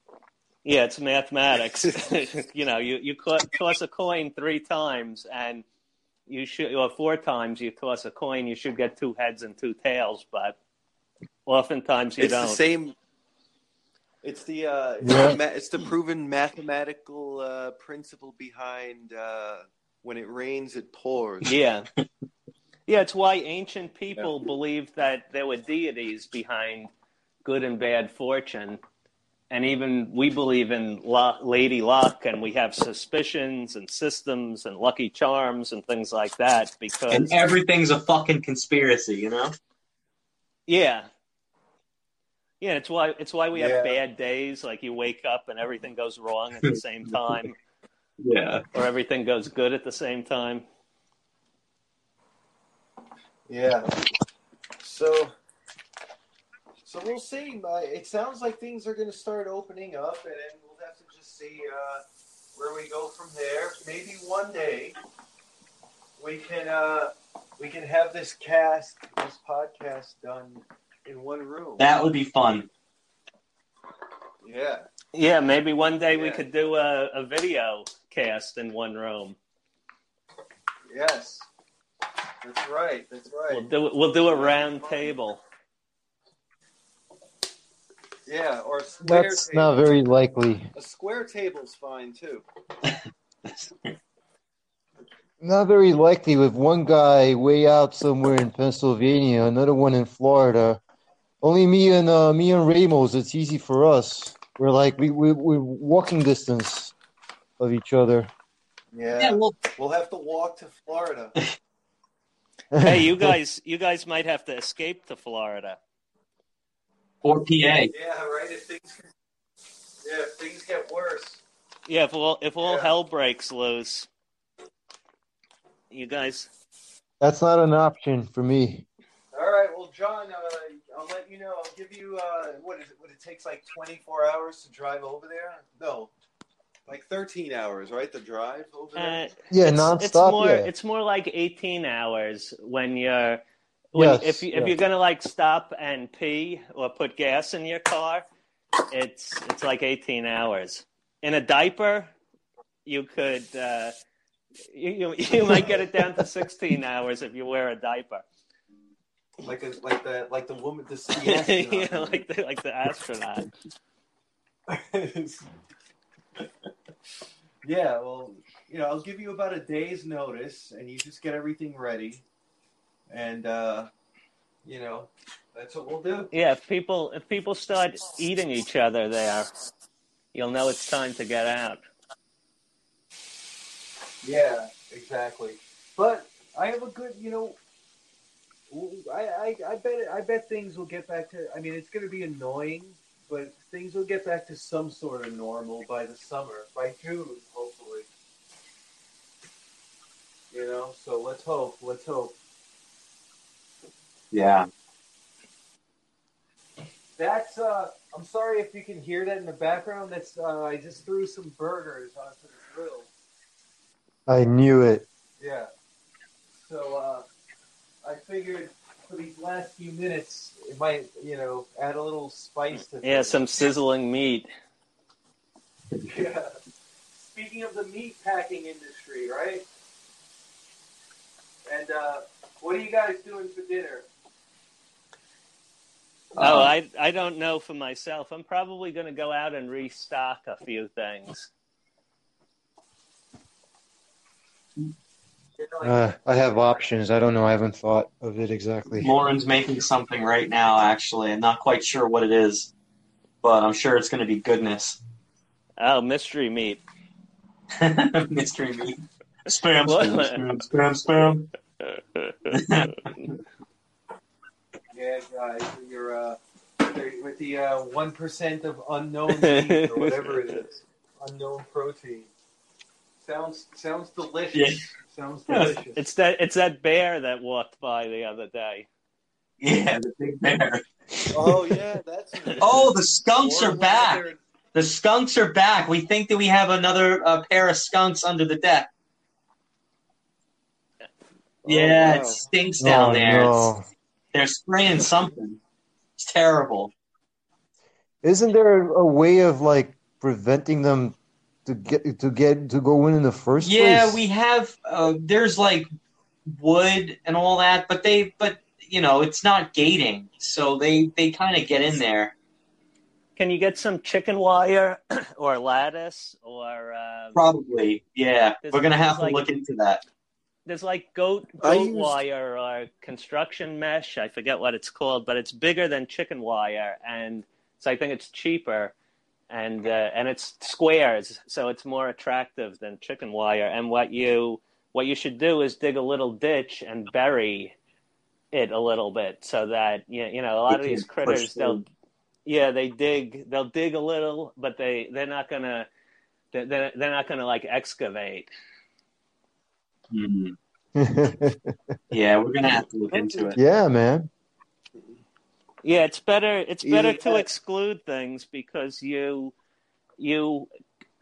Yeah, it's mathematics. you know, you you toss a coin three times, and you should, or four times you toss a coin, you should get two heads and two tails. But oftentimes you it's don't. the same. It's the uh, Yeah. it's the proven mathematical uh, principle behind uh, when it rains, it pours. Yeah. Yeah, it's why ancient people believed that there were deities behind good and bad fortune. And even we believe in luck, lady luck, and we have suspicions and systems and lucky charms and things like that because And everything's a fucking conspiracy, you know? Yeah. Yeah, it's why it's why we have bad days. Like you wake up and everything goes wrong at the same time, Yeah. or everything goes good at the same time. Yeah. So, so we'll see. Uh, It sounds like things are going to start opening up, and then we'll have to just see uh, where we go from there. Maybe one day we can uh, we can have this cast, this podcast done in one room. That would be fun. Yeah. Yeah, maybe one day we could do a, a video cast in one room. Yes. That's right. That's right. We'll do we'll do a round table. Yeah, or a square That's table. not very likely. A square table's fine too. Not very likely with one guy way out somewhere in Pennsylvania, another one in Florida. Only me and uh, me and Ramos. It's easy for us. We're like we we we're walking distance of each other. Yeah. Yeah, well- we'll have to walk to Florida. Hey, you guys you guys might have to escape to Florida. Or PA. Yeah, right. If things, yeah, if things get worse. Yeah, if all if all hell breaks loose, you guys. That's not an option for me. All right. Well, John, uh, I'll let you know. I'll give you uh, what is it? What it takes like 24 hours to drive over there? No, like 13 hours, right? The drive over there. Uh, Yeah, it's, nonstop, It's more, yeah. it's more like 18 hours when you're, when, Yes, if, you, if yes. you're going to like stop and pee or put gas in your car, it's, it's like 18 hours. In a diaper, you could, uh, you, you, you might get it down to 16 hours if you wear a diaper. Like a, like the like the woman, the, the yeah, like the, like the astronaut. yeah. Well, you know, I'll give you about a day's notice, and you just get everything ready, and uh, you know, that's what we'll do. Yeah, if people, if people start eating each other there, you'll know it's time to get out. Yeah, exactly. But I have a good, you know, I, I, I bet I bet things will get back to. I mean, it's going to be annoying, but things will get back to some sort of normal by the summer, by June, hopefully. You know, so let's hope. Let's hope. Yeah. That's. uh I'm sorry if you can hear that in the background. That's. uh I just threw some burgers onto the grill. I knew it. Yeah. So uh, I figured for these last few minutes, it might, you know, add a little spice to Yeah, things. some sizzling meat. Yeah. Speaking of the meat packing industry, right? And uh, what are you guys doing for dinner? Oh, I I don't know for myself. I'm probably going to go out and restock a few things. Uh, I have options. I don't know. I haven't thought of it exactly. Lauren's making something right now, actually. I'm not quite sure what it is, but I'm sure it's going to be goodness. Oh, mystery meat. Mystery meat. Spam, What? spam, spam, spam, Yeah, guys, you're uh, with the uh, one of unknown meat or whatever it is, unknown protein. Sounds sounds delicious. Yeah. Sounds delicious. It's that it's that bear that walked by the other day. Yeah, the big bear. oh yeah, that's. Oh, the skunks are back. The skunks are back. We think that we have another uh, pair of skunks under the deck. Yeah, wow. it stinks down Oh, there. no. It's- they're spraying something. It's terrible. Isn't there a way of like preventing them to get to get to go in in the first Yeah, place? Yeah, we have. Uh, there's like wood and all that, but they, but you know, it's not gating, so they they kind of get in there. Can you get some chicken wire or lattice or um, Probably, yeah. We're gonna have to like- look into that. There's like goat goat used- wire or construction mesh. I forget what it's called, but it's bigger than chicken wire, and so I think it's cheaper, and uh, and it's squares, so it's more attractive than chicken wire. And what you what you should do is dig a little ditch and bury it a little bit, so that you you know a lot of these critters they'll yeah they dig they'll dig a little, but they they're not gonna they're they're they're not gonna like excavate. Mhm. Yeah, we're gonna have to look into it. yeah, man. Yeah, it's better. It's Either better to exclude things because you you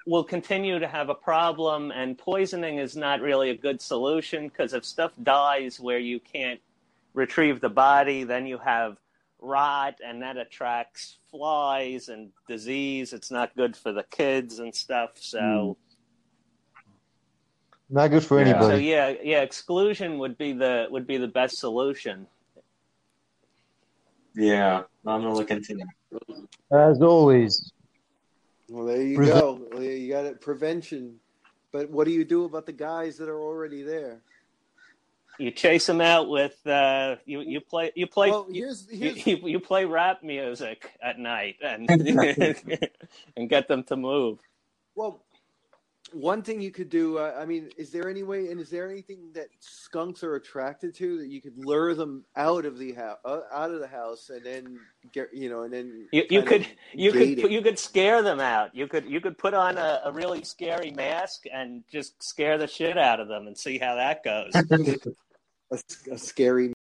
will continue to have a problem, and poisoning is not really a good solution because if stuff dies where you can't retrieve the body, then you have rot, and that attracts flies and disease. It's not good for the kids and stuff. So, Not good for Yeah. so yeah, yeah, exclusion would be the would be the best solution. Yeah, I'm gonna look into that. As always. Well, there you Prevent- go. Well, You got it. Prevention. But what do you do about the guys that are already there? You chase them out with uh, you. You play. You play. Well, you- here's you, here's you, you play rap music at night and and get them to move. well. One thing you could do. Uh, I mean, is there any way, and is there anything that skunks are attracted to that you could lure them out of the house, uh, out of the house, and then get you know, and then You, you could you could it? you could scare them out. You could you could put on a, a really scary mask and just scare the shit out of them and see how that goes. a, a scary